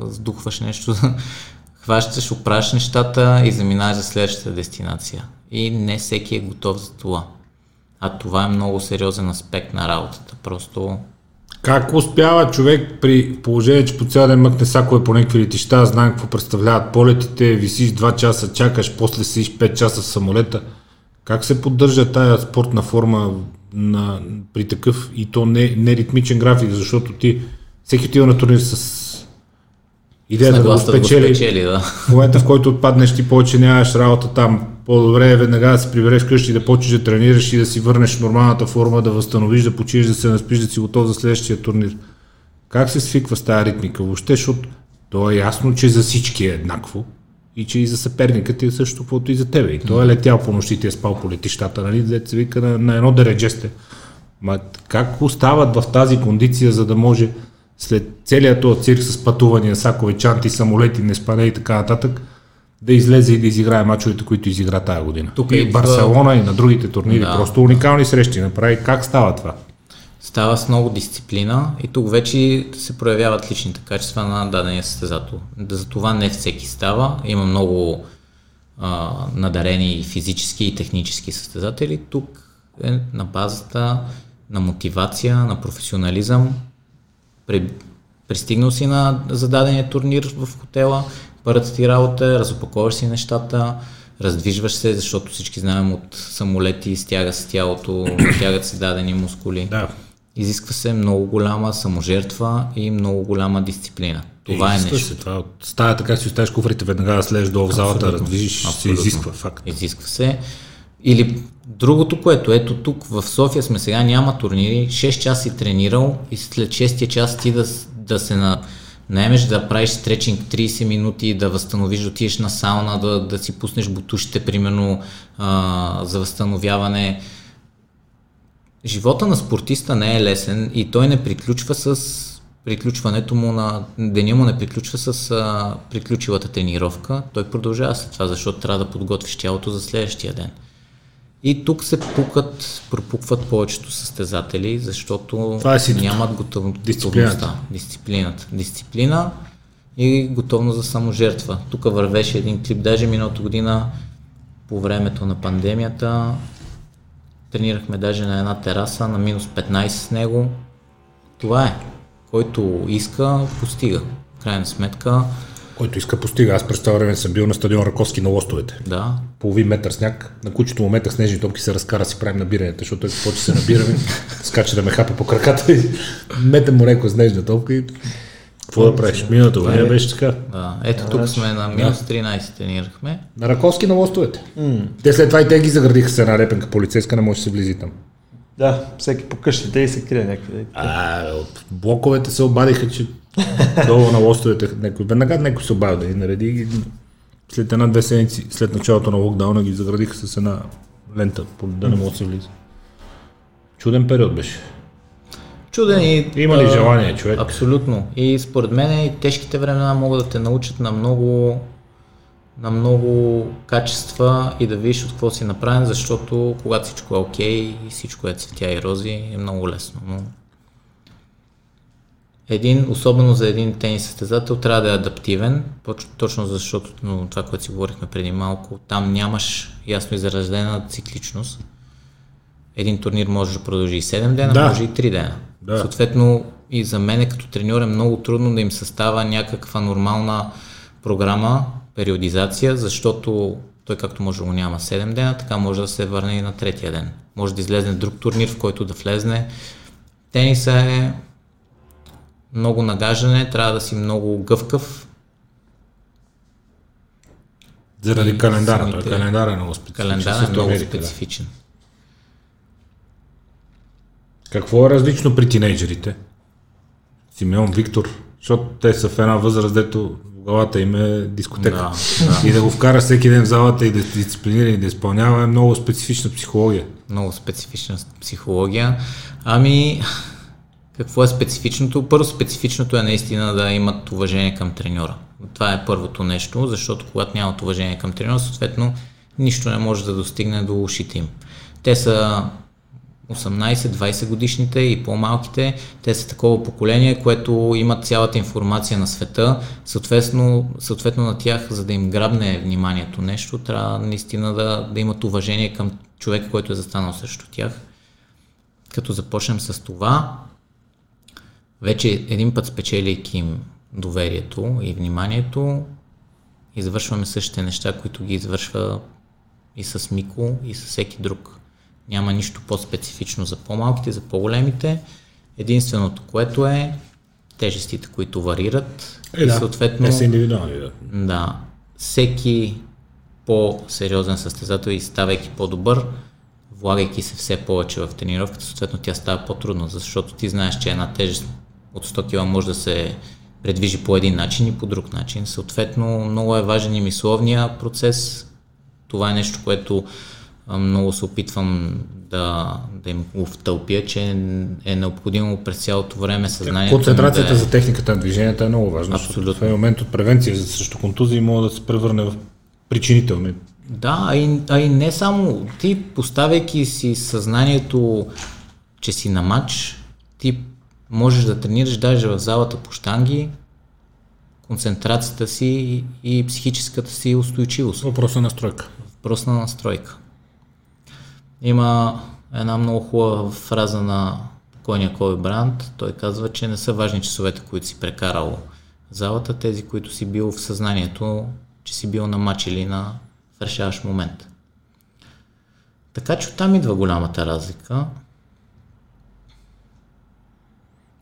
сдухваш нещо, хващаш, оправяш нещата и заминаваш за следващата дестинация. И не всеки е готов за това. А това е много сериозен аспект на работата. Просто Как успява човек при положение, че по цял ден мъкне сакове по някакви летища, знае какво представляват полетите, висиш 2 часа, чакаш, после седиш 5 часа в самолета. Как се поддържа тая спортна форма на, при такъв и то не, не ритмичен график, защото ти всеки отива на турнир с идеята да го нагласа да го спечели. спечели, да. В момента, в който отпаднеш, ти повече нямаш работа там. По-добре е веднага да се прибереш вкъщи, да почнеш да тренираш и да си върнеш нормалната форма, да възстановиш, да починеш, да се наспиш, да си готов за следващия турнир. Как се свиква с тази ритмика въобще, защото то е ясно, че за всички е еднакво и че и за съперника ти е също, каквото и за тебе. И той е летял по нощите, е спал по летищата, нали, се вика на, на едно дередже сте. Ма как остават в тази кондиция, за да може след целият този цирк с пътувания, сакове, чанти, самолети, не спане и така нататък, да излезе и да изиграе мачовете, които изигра тази година. Тук и и в в- Барселона и на другите турнири. Да. Просто уникални срещи направи. Как става това? Става с много дисциплина и тук вече се проявяват личните качества на дадения състезател. За това не всеки става. Има много а, надарени физически и технически състезатели. Тук е на базата на мотивация, на професионализъм. При, пристигнал си на зададения турнир в хотела, първата ти работа е, разопаковаш си нещата, раздвижваш се, защото всички знаем от самолети, стяга се тялото, стягат се дадени мускули. Да. изисква се много голяма саможертва и много голяма дисциплина. Това е Изисква нещо. Се, това от стаята, как си оставиш куфрите, веднага да слезеш долу в залата, раздвижиш, се Абсолютно. изисква факт. Изисква се. Или другото, което ето тук в София сме сега, няма турнири, 6 часа си тренирал и след 6 час ти да, да се на, наемеш да правиш стречинг 30 минути, да възстановиш, да отидеш на сауна, да, да си пуснеш бутушите, примерно, а, за възстановяване. Живота на спортиста не е лесен и той не приключва с приключването му на... Деня му не приключва с а, приключилата тренировка. Той продължава след това, защото трябва да подготвиш тялото за следващия ден. И тук се пукат, пропукват повечето състезатели, защото Това е нямат готов... Готовността. Дисциплината. Дисциплина и готовност за саможертва. Тук вървеше един клип, даже миналата година по времето на пандемията тренирахме даже на една тераса на минус 15 с него. Това е. Който иска, постига. В крайна сметка, Който иска постига. Аз през това време съм бил на стадион Раковски на лостовете. да, Половин метър сняг. На кучето му метър снежни топки се разкара, си правим набирането, защото той какво се набираме, скача да ме хапа по краката и мете му леко снежна топка и какво да правиш? Миналата година беше така. да. Ето тук сме на минус 13 тренирахме. На Раковски на лостовете. Те след това и те ги заградиха с една репенка полицейска, не може да се влизи там. Да, всеки по къщите и се крие някъде. А, от блоковете се обадиха, че долу на лостовете някой, веднага някой се обади да ги нареди. и ги- След една-две седмици, след началото на локдауна ги заградиха с една лента, да не може да се влиза. Чуден период беше. Чуден и... Има ли желание човек? Абсолютно. И според мен и тежките времена могат да те научат на много на много качества и да видиш от какво си направен, защото когато всичко е окей и всичко е цветя и рози, е много лесно. Но един, особено за един тенис състезател, трябва да е адаптивен, точно защото но това, което си говорихме преди малко, там нямаш ясно изразена цикличност. Един турнир може да продължи и 7 дена, Да. може и 3 дена. Да. Съответно и за мен като треньор е много трудно да им състава някаква нормална програма, периодизация, защото той както може да го няма 7 дена, така може да се върне и на третия ден. Може да излезе друг турнир, в който да влезне. Тениса е много нагаждане, трябва да си много гъвкав. Заради и календара. Той самите- календар е много специфичен. Календар е много Америка, да. специфичен. Какво е различно при тинейджерите? Симеон, Виктор, защото те са в една възраст, дето главата им е дискотека. Да, И да го вкара всеки ден в залата и да се дисциплинира и да изпълнява е много специфична психология. много специфична психология. Ами, какво е специфичното? Първо, специфичното е наистина да имат уважение към треньора. Това е първото нещо, защото когато нямат уважение към треньора, съответно, нищо не може да достигне до ушите им. Те са 18-20 годишните и по-малките, те са такова поколение, което имат цялата информация на света, съответно, съответно на тях, за да им грабне вниманието нещо, трябва наистина да, да имат уважение към човека, който е застанал срещу тях. Като започнем с това, вече един път спечелийки им доверието и вниманието, извършваме същите неща, които ги извършва и с Мико, и с всеки друг. Няма нищо по-специфично за по-малките, за по-големите. Единственото, което е тежестите, които варират Е, и да, съответно Те са индивидуални, да. да, всеки по-сериозен състезател и ставайки по-добър, влагайки се все повече в тренировката, съответно тя става по-трудна, защото ти знаеш, че една тежест от 100 кг може да се предвижи по един начин и по друг начин. Съответно, много е важен и мисловния процес. Това е нещо, което много се опитвам да, да им втълпя, че е необходимо през цялото време съзнанието Концентрацията да е... за техниката на движенията е много важна. Абсолютно. В един момент от превенция срещу контузии може да се превърне в причинителни. Да, а и, а и не само. Ти поставяйки си съзнанието, че си на матч, ти можеш да тренираш даже в залата по штанги, концентрацията си и, психическата си устойчивост. Въпрос на настройка. Въпрос на настройка. Има една много хубава фраза на покойния Коби Бранд. Той казва, че не са важни часовете, които си прекарал в залата, тези, които си бил в съзнанието, че си бил на матч или на решаващ момент. Така че оттам идва голямата разлика.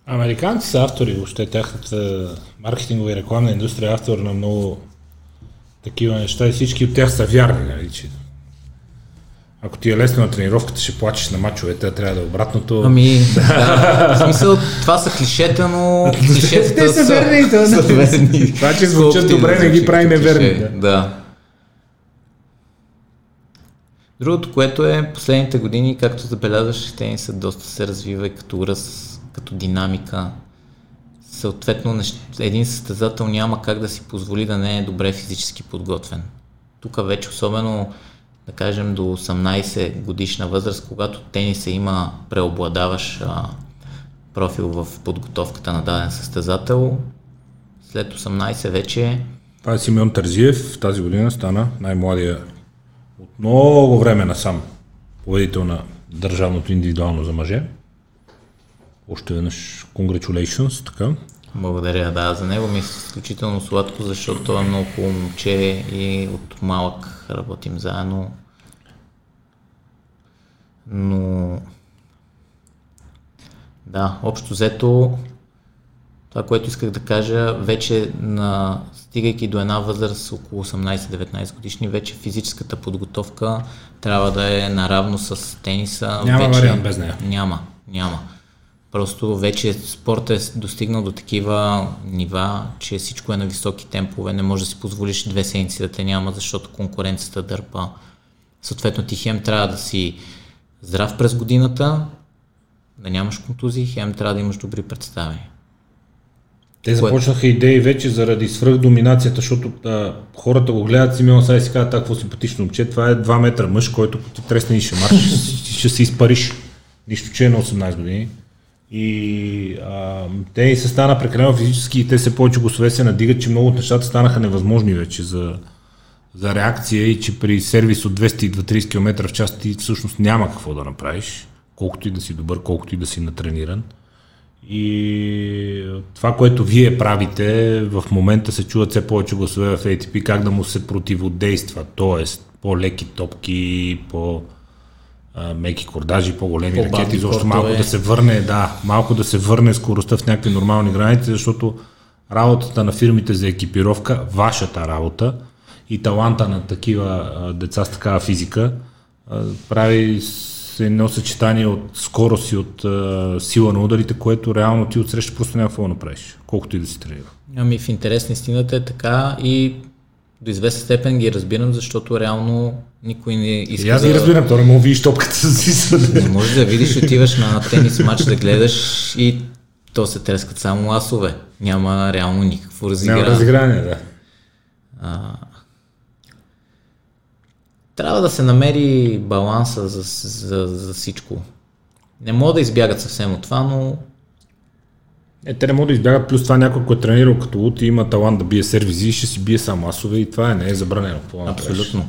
Американци са автори, въобще тяхната маркетингова и рекламна индустрия е автор на много такива неща и всички от тях са вярни, нали, че ако ти е лесно на тренировката, ще плачеш на мачовете, трябва да е обратното. Ами, да. В смисъл, това са клишета, но клишетата Те са верни, то, са верни. Това, че звучат добре, да не ги прави неверни, да. Да. Другото, което е последните години, както забелязваш, тенисът доста се развива и като ръст, като динамика. Съответно, един състезател няма как да си позволи да не е добре физически подготвен. Тук вече особено, да кажем, до 18 годишна възраст, когато тениса има преобладаващ профил в подготовката на даден състезател, след 18 вече Това е Симеон Тързиев. Тази година стана най-младия от много време насам победител на държавното индивидуално за мъже. Още веднъж congratulations, така. Благодаря, да, за него ми е изключително сладко, защото той е много хубаво момче и от малък работим заедно. Но да, общо взето това, което исках да кажа, вече на, стигайки до една възраст около 18-19 годишни, вече физическата подготовка трябва да е наравно с тениса. Няма вече, вариант без нея. Няма, няма. Просто вече спортът е достигнал до такива нива, че всичко е на високи темпове. Не можеш да си позволиш две седмици да те няма, защото конкуренцията дърпа. Съответно ти хем трябва да си здрав през годината, да нямаш контузии, хем трябва да имаш добри представи. Те започнаха идеи вече заради свръхдоминацията, защото а, хората го гледат Симеон Сай и си казват, такво симпатично момче, това е 2 метра мъж, който ти тресне и ще марш, ще, ще се изпариш. Нищо, че е на 18 години. И а, те се стана прекалено физически и те се повече гласове се надигат, че много от нещата станаха невъзможни вече за, за реакция и че при сервис от 230 км в час ти всъщност няма какво да направиш, колкото и да си добър, колкото и да си натрениран. И това, което вие правите, в момента се чуват все повече гласове в ATP, как да му се противодейства, т.е. по-леки топки, по а, меки кордажи, по-големи По-бавни ракети, защото малко да се върне, да, малко да се върне скоростта в някакви нормални граници, защото работата на фирмите за екипировка, вашата работа и таланта на такива а, деца с такава физика а, прави с едно съчетание от скорост и от а, сила на ударите, което реално ти отсреща просто няма какво да направиш, колкото и да си тренира. Ами в интерес на истината е така и до известна степен ги разбирам, защото реално никой не иска И аз да... ги разбирам, то не мога да видиш топката си. Не можеш да видиш, отиваш на тенис матч да гледаш и то се трескат само асове. Няма реално никакво Няма разиграване. разиграние, да. Трябва да се намери баланса за, за, за всичко. Не мога да избягат съвсем от това, но Е, те не могат да избягат, плюс това някой, който е тренирал като лут и има талант да бие сервизи, ще си бие само асове и това е, не е забранено. Абсолютно.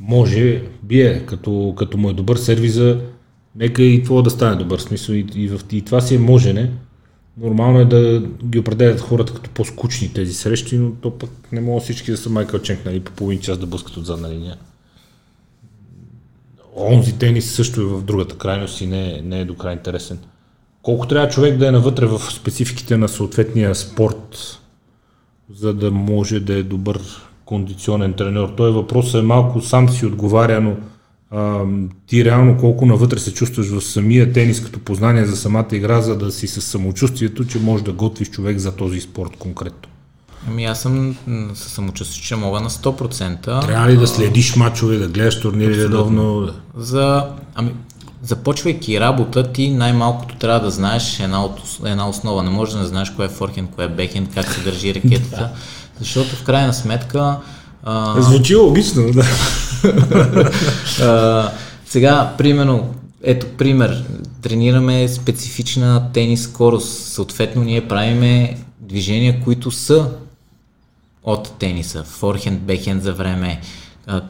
Може, бие, като, като му е добър сервиза, нека и това да стане добър. Смисъл, и, и, в, и това си е можене. Нормално е да ги определят хората като по-скучни тези срещи, но то пък не могат всички да са Майкъл Ченк, нали, по половин час да блъскат от задна линия. Онзи тенис също е в другата крайност и не, е- не е до край интересен. Колко трябва човек да е навътре в спецификите на съответния спорт, за да може да е добър кондиционен тренер. Той въпрос е малко сам си отговаря, но а, ти реално колко навътре се чувстваш в самия тенис като познание за самата игра, за да си с самочувствието, че можеш да готвиш човек за този спорт конкретно. Ами аз съм със самочувствие, че мога на 100%. Трябва ли да следиш мачове, да гледаш турнири редовно? За, ами, започвайки работа, ти най-малкото трябва да знаеш една, от, една основа. Не можеш да не знаеш кое е форхенд, кое е бекенд, как се държи ракетата. защото в крайна сметка а, Звучи логично, да. а, сега, примерно, ето пример, тренираме специфична тенис скорост, съответно ние правиме движения, които са от тениса, форхенд, бекенд за време,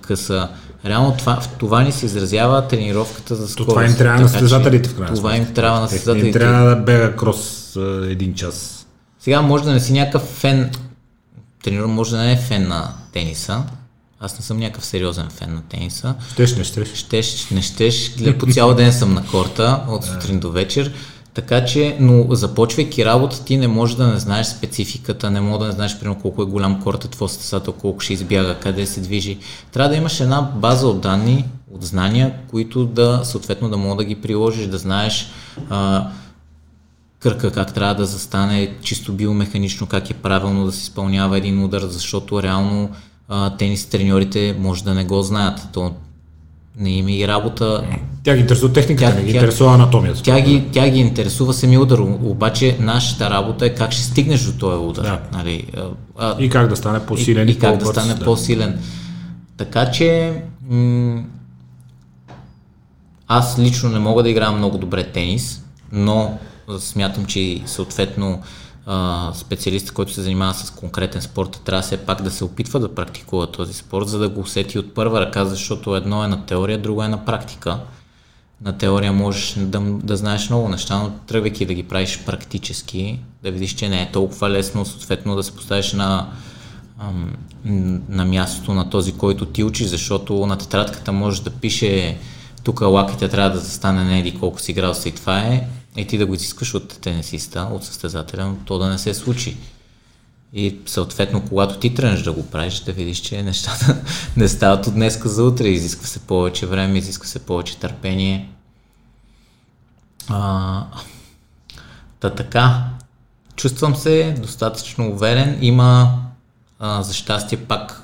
къса. Реално това, в това ни се изразява тренировката за скорост. това им трябва на състезателите в крайна Това им трябва на Те, им състезателите. трябва да бега крос а, един час. Сега може да не си някакъв фен, тренирам може да не е фен на тениса. Аз не съм някакъв сериозен фен на тениса. Щеш, не щеш. Щеш, не щеш, гледа по цял ден съм на корта, от сутрин до вечер. Така че, но започвайки работа, ти не можеш да не знаеш спецификата, не можеш да не знаеш, примерно, колко е голям корта твой състезател, колко ще избяга, къде се движи. Трябва да имаш една база от данни, от знания, които да, съответно, да мога да ги приложиш, да знаеш а, кръка как трябва да застане, чисто биомеханично, как е правилно да се изпълнява един удар, защото реално а, тенис треньорите може да не го знаят. То не има и работа. Тя ги интересува техниката, Тя- не ги тя- интересува анатомията. Тя ги, тя ги интересува самия удар, обаче нашата работа е как ще стигнеш до този удар. Да. Нали? А, И как да стане по-силен и, и, как да стане по-силен. Така че м- аз лично не мога да играя много добре тенис, но смятам, че съответно а, специалист, който се занимава с конкретен спорт, трябва все пак да се опитва да практикува този спорт, за да го усети от първа ръка, защото едно е на теория, друго е на практика. На теория можеш да, да знаеш много неща, но тръгвайки да ги правиш практически, да видиш, че не е толкова лесно, съответно да се поставиш на, на мястото на този, който ти учиш, защото на тетрадката може да пише тук лаките трябва да застане не еди колко си си и това е, и ти да го изискаш от тенисиста, от състезателя, но то да не се случи. И съответно, когато ти тръгнеш да го правиш, да видиш, че нещата не стават от днеска за утре. Изисква се повече време, изисква се повече търпение. А, та така, чувствам се достатъчно уверен. Има, а, за щастие, пак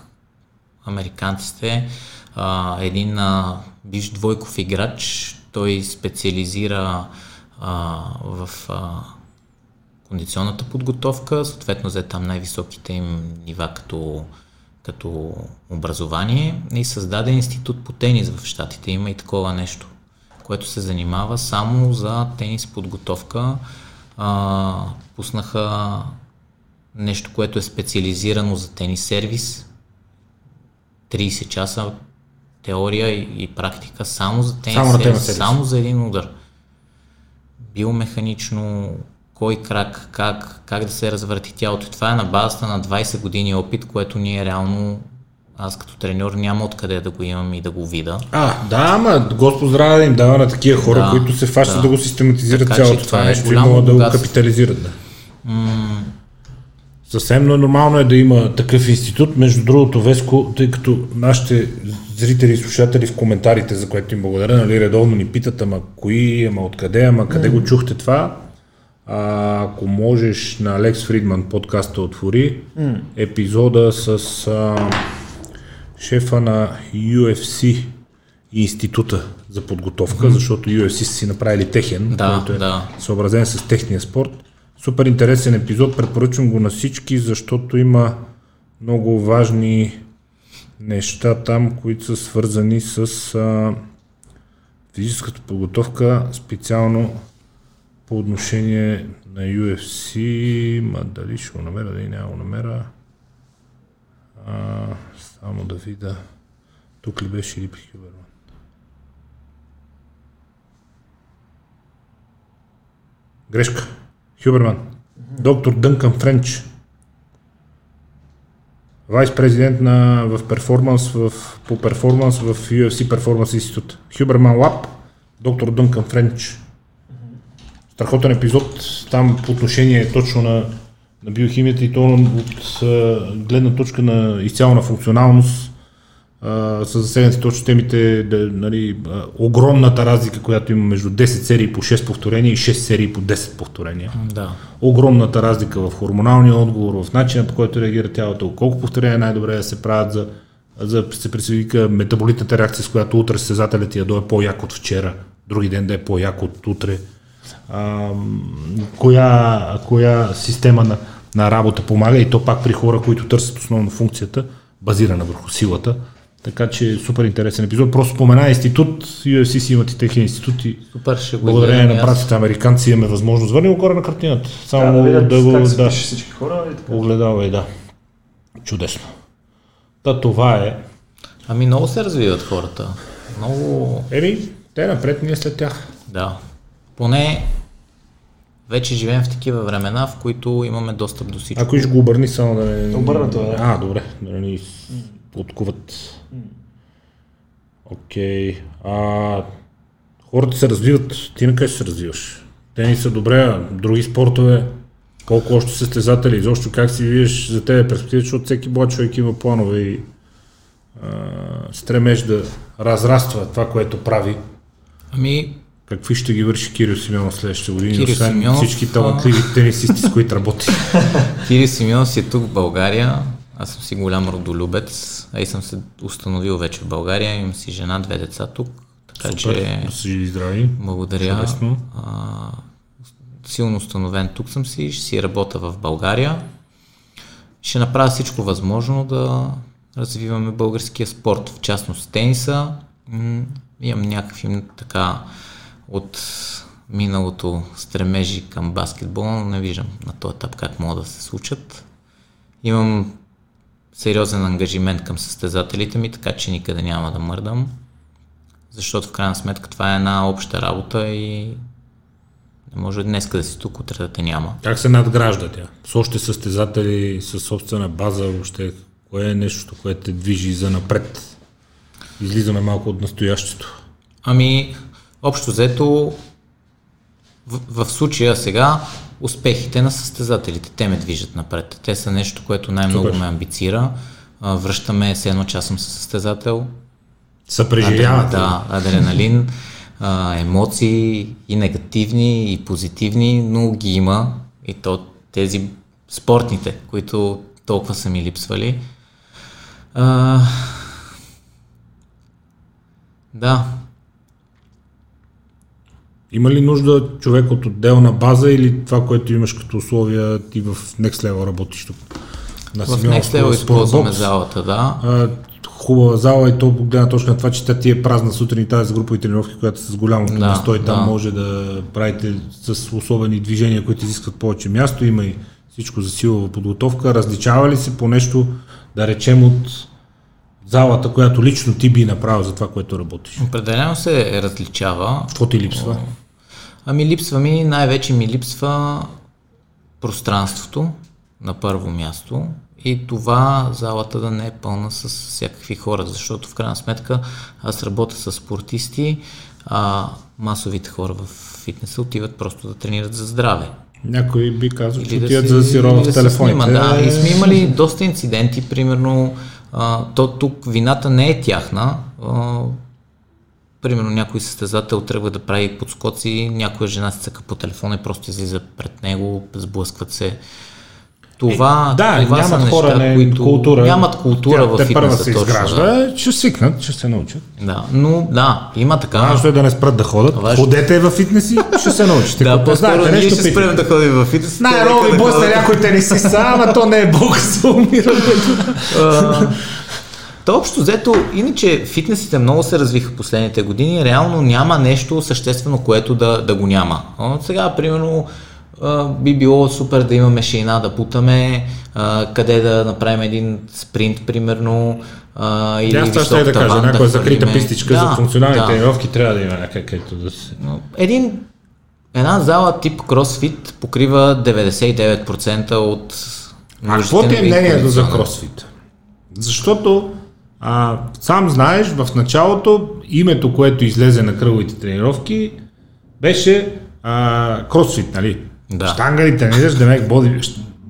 американците, а, един а, бивш двойков играч, той специализира а, в а, кондиционната подготовка, съответно взе там най-високите им нива като, като образование и създаде институт по тенис в Штатите. Има и такова нещо, което се занимава само за тенис подготовка. А, пуснаха нещо, което е специализирано за тенис сервис. 30 часа теория и, и практика само за тенис Само сервис, сервис. само за един удар биомеханично, кой крак, как, как да се развърти тялото. Това е на базата на 20 години опит, което ние реално, аз като треньор няма откъде да го имам и да го вида. А, да, ама Господ здраве да им дава на такива хора, Да, които се фащат да, да. го систематизират Така цялото това това е нещо и могат да го капитализират. Да. Съвсем но нормално е да има такъв институт. Между другото, Веско, тъй като нашите зрители и слушатели в коментарите, за което им благодаря, нали, редовно ни питат, ама кои, ама откъде, ама къде го чухте това, а, ако можеш на Алекс Фридман подкаста отвори епизода с а, шефа на UFC института за подготовка, защото UFC са си направили техен, Да, който е да. съобразен с техния спорт. Супер интересен епизод, препоръчвам го на всички, защото има много важни неща там, които са свързани с а, физическата подготовка, специално по отношение на UFC, ма дали ще го намеря, дали няма го намеря. А, само да видя. Тук ли беше или при Хюберман? Грешка. Хюберман. Доктор Дънкан Френч. Вайс президент на, в перформанс, в, по перформанс в UFC Performance Institute. Хюберман Лап, доктор Дънкан Френч. Страхотен епизод там по отношение точно на, на биохимията и то от гледна точка на изцяло на функционалност а, са засегнати точно темите, да, нали, а, огромната разлика, която има между 10 серии по 6 повторения и 6 серии по 10 повторения Да. огромната разлика в хормоналния отговор, в начина по който реагира тялото, колко повторения е най-добре да се правят за, за се предизвика метаболитната реакция, с която утре състезателят ти да дойде по-як от вчера, други ден да е по-як от утре. А, коя, коя система на, на работа помага и то пак при хора, които търсят основно функцията, базирана върху силата. Така че супер интересен епизод. Просто спомена институт, UFC си имат и техния институт и Супер, ще го благодарение на братите американци имаме възможност. Върни го горе на картината. Само да видят да го да, всички хора и така. огледавай, да. Чудесно. Да, това е. Ами много се развиват хората. Много, Еми, те напред, ние след тях. да. Поне вече живеем в такива времена, в които имаме достъп до всичко. Ако ще го обърни само да не... Обърнато е, да. А, добре. Да не откуват. Окей. А, хората се развиват. Ти на къде се развиваш? Тениса добре, а други спортове, колко още състезатели, изобщо как си виеш за тебе перспектива, защото всеки млад човек има планове и а, стремеж да разраства това, което прави. Ами, Какви ще ги върши Кирил Симеонов следващите години, Кирил освен Симеонов, всички талантливи тенисисти, с които работи? Кири Симеон си е тук в България. Аз съм си голям родолюбец, а и съм се установил вече в България. Имам си жена, две деца тук. Така Супер, че да са живи здрави. благодаря. А, силно установен тук съм си, ще си работя в България. Ще направя всичко възможно да развиваме българския спорт, в частност тениса. М, имам някакви така от миналото стремежи към баскетбол, но не виждам на този етап как могат да се случат. Имам сериозен ангажимент към състезателите ми, така че никъде няма да мърдам. Защото в крайна сметка това е една обща работа и не може днес да си тук, утре да те няма. Как се надгражда тя? С още състезатели, с собствена база, въобще, кое е нещо, което те движи за напред? Излизаме малко от настоящето. Ами, общо взето, в, в случая сега, успехите на състезателите, те ме движат напред. Те са нещо, което най-много Супер. ме амбицира. А, Връщаме се едно, че аз съм състезател. Съпреживявате. Да, адреналин, а, емоции и негативни, и позитивни, но ги има. И то тези спортните, които толкова са ми липсвали. А, да, Има ли нужда човек от отделна база или това, което имаш като условия, ти в Next Level работиш тук? На в Next Level използваме залата, да. А, хубава зала и то от гледна точка на това, че тя ти е празна сутрин и тази с групови тренировки, която с голямото Да, място и там да. може да правите с особени движения, които изискват повече място. Има и всичко за силова подготовка. Различава ли се по нещо, да речем, от залата, която лично ти би направил за това, което работиш? Определено се различава. Какво ти липсва? Ами липсва ми, най-вече ми липсва пространството на първо място и това залата да не е пълна с всякакви хора, защото в крайна сметка аз работя с спортисти, а масовите хора в фитнеса отиват просто да тренират за здраве. Някой би казал, че отиват за да си или ровят да в се телефоните. Снима, да. И сме имали доста инциденти, примерно, а, то тук вината не е тяхна. А, примерно някой състезател тръгва да прави подскоци, някоя жена се цъка по телефона и просто излиза пред него, сблъскват се. Това, Е, да, това са нямат хора, неща, не, които култура. нямат култура в те първа фитнеса. се изгражда, да. ще свикнат, ще се научат. да. Но да, има така. Важно е да не спрат да ходят. Важно. Ходете в фитнес и ще се научите. да, по-скоро знаете ние ще питайте. спрем да ходим в фитнес. Нека да ходят. някой тенисист, ама то не е бог за умирането. А, То общо взето, иначе фитнесите много се развиха последните години, реално няма нещо съществено, което да, да го няма. Сега, примерно, би било супер да имаме шейна да путаме, къде да направим един спринт, примерно, или Аз това ще висок да кажа, някоя закрита хвърлиме. пистичка Да, за функционални да. тренировки трябва да има някак, където да се... Един, една зала тип кросфит покрива 99% от А какво ти е мнението за кросфит? Защото а, сам знаеш, в началото името, което излезе на кръговите тренировки, беше а, кросфит, нали? Да. Штанга ли тренираш, демек боди,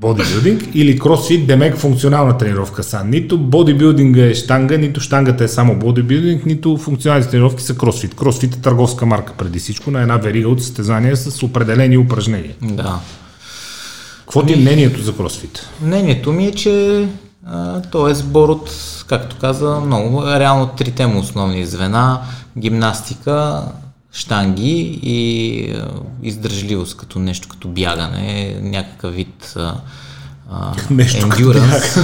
бодибилдинг или кросфит, демек функционална тренировка са. Нито бодибилдинга е штанга, нито штангата е само бодибилдинг, нито функционалните тренировки са кросфит. Кросфит е търговска марка преди всичко на една верига от състезания с определени упражнения. Да. Какво ти е мнението за кросфит? Мнението ми е, че а, то е сбор от, както каза, много, реално трите му основни. Звена, гимнастика, штанги и издържливост като нещо като бягане, някакъв вид а, Нещо endurance.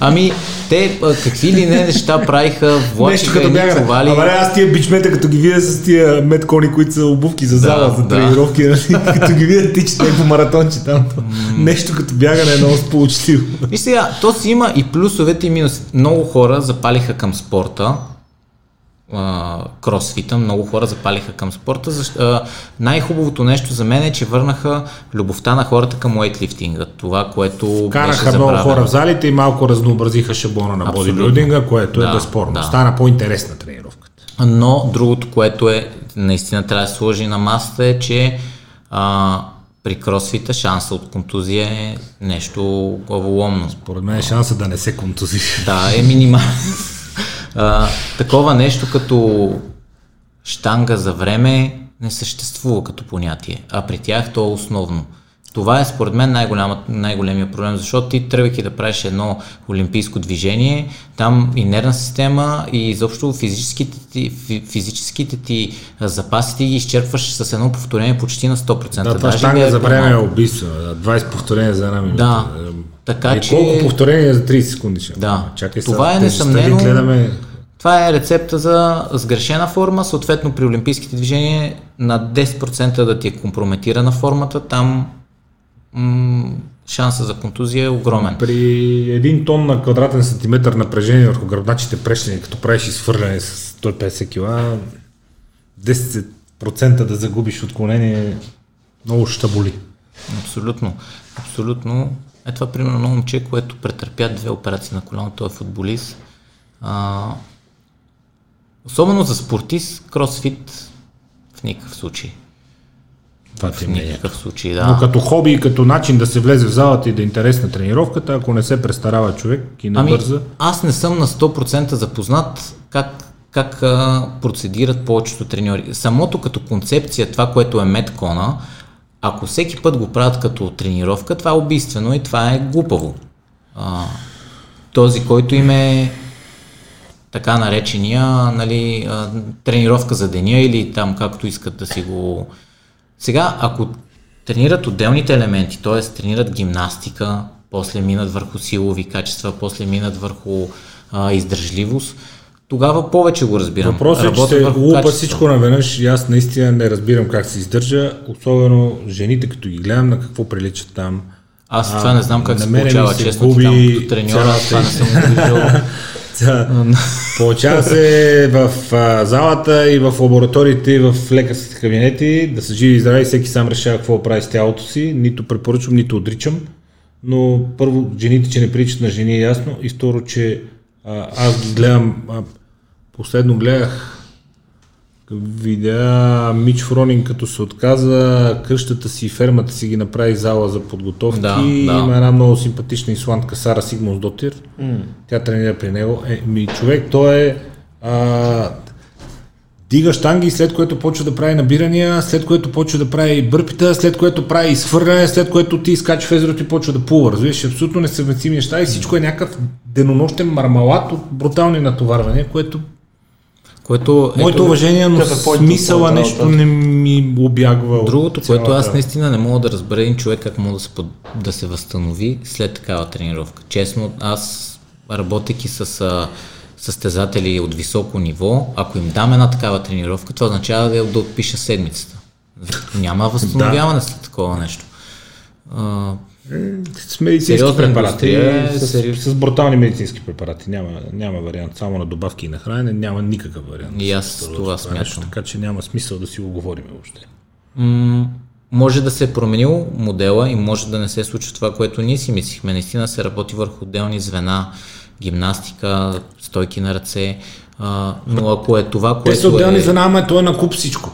Ами, те а, какви ли не неща правиха, влачиха едни чували. Ама не, аз тия бичмета, като ги видя с тия меткони, които са обувки за зала, Да, за да. тренировки, нали? като ги видя тичат някакво маратонче там. Нещо като бягане е много сполучливо. Виж сега, то си има и плюсовете и минусите. Много хора запалиха към спорта, а, кросфита, много хора запалиха към спорта. Защ... А, най-хубавото нещо за мен е, че върнаха любовта на хората към уейтлифтинга. Това, което беше Караха много забравено. хора в залите и малко разнообразиха шаблона на Абсолютно. бодибилдинга, което е Да, безспорно. да. Стана по-интересна тренировката. Но другото, което е наистина трябва да сложи на масата е, че А, при кросфита шанса от контузия е нещо главоломно. Поред мен е шанса да не се контузиш. Да, е минимален. А, такова нещо като штанга за време не съществува като понятие, а при тях то е основно. Това е според мен най-големия проблем, защото ти тръгвайки да правиш едно олимпийско движение, там и нервна система и изобщо физическите ти, физическите ти запаси ти ги изчерпваш с едно повторение почти на 100%. Да, това штанга е за време е убийство. 20 повторения за една минута. Да, така и че... колко повторения за 30 секунди ще Да, Чакай това сега, е несъмнено... Гледаме... Това е рецепта за сгрешена форма, съответно при олимпийските движения на 10% да ти е компрометирана формата, там м- шанса за контузия е огромен. При един тон на квадратен сантиметър напрежение върху гръбначите прешени, като правиш изхвърляне с 150 кг, 10% да загубиш отклонение много ще боли. Абсолютно. Абсолютно. Е това примерно момче, което претърпя две операции на коляно, той е футболист. А, особено за спортист, кросфит в никакъв случай. Това ти В е никакъв случай, да. Но като хоби и като начин да се влезе в залата и да е интересна тренировката, ако не се престарава човек и не Ами, бърза. аз не съм на 100% запознат как, как а, процедират повечето треньори. Самото като концепция, това, което е меткона, ако всеки път го правят като тренировка, това е убийствено и това е глупаво. А, този, който им е така наречения нали, тренировка за деня или там както искат да си го... Сега, ако тренират отделните елементи, т.е. тренират гимнастика, после минат върху силови качества, после минат върху а, издържливост, тогава повече го разбирам. Въпросът е, че се лупа всичко наведнъж и аз наистина не разбирам как се издържа, особено жените, като ги гледам на какво приличат там. Аз А, това не знам как се получава, се честно губи ти там като треньора, това не съм виждал. Получава се в а, залата и в лабораториите и в лекарските кабинети да са живи и здрави, всеки сам решава какво прави с тялото си. Нито препоръчвам, нито отричам. Но първо, жените, че не приличат на жени е ясно. И второ, че а, аз ги гледам, а, последно гледах видеа Мич Фронин като се отказа, къщата си, фермата си ги направи зала за подготовки. Да, да. Има една много симпатична исландка Сара Сигмус Дотир. Тя тренира при него. Е, ми човек, той е а, дига штанги, след което почва да прави набирания, след което почва да прави бърпита, след което прави изхвърляне, след което ти изкача в езерото и почва да плува. Разбираш, абсолютно несъвместими неща и всичко е някакъв денонощен мармалат от брутални натоварвания, което Което, Моето ето, уважение, но е смисъла нещо не ми обягва. от Другото, което аз наистина не мога да разбера един човек как мога да се, под... да се възстанови след такава тренировка. Честно, аз работейки с а, състезатели от високо ниво, ако им дам една такава тренировка, това означава да, да отпиша седмицата. Няма възстановяване след такова нещо. А, С медицински Сериозна препарати, индустрия е, с, сери- с брутални медицински препарати. Няма, няма вариант. Само на добавки и на хранене няма никакъв вариант. И аз С това смятам. Така че няма смисъл да си го говорим въобще. М- може да се е променил модела и може да не се случи това, което ние си мислихме. Наистина се работи върху отделни звена, гимнастика, стойки на ръце, а, но ако е това, Те което са отделни е... за ама той е на куп всичко.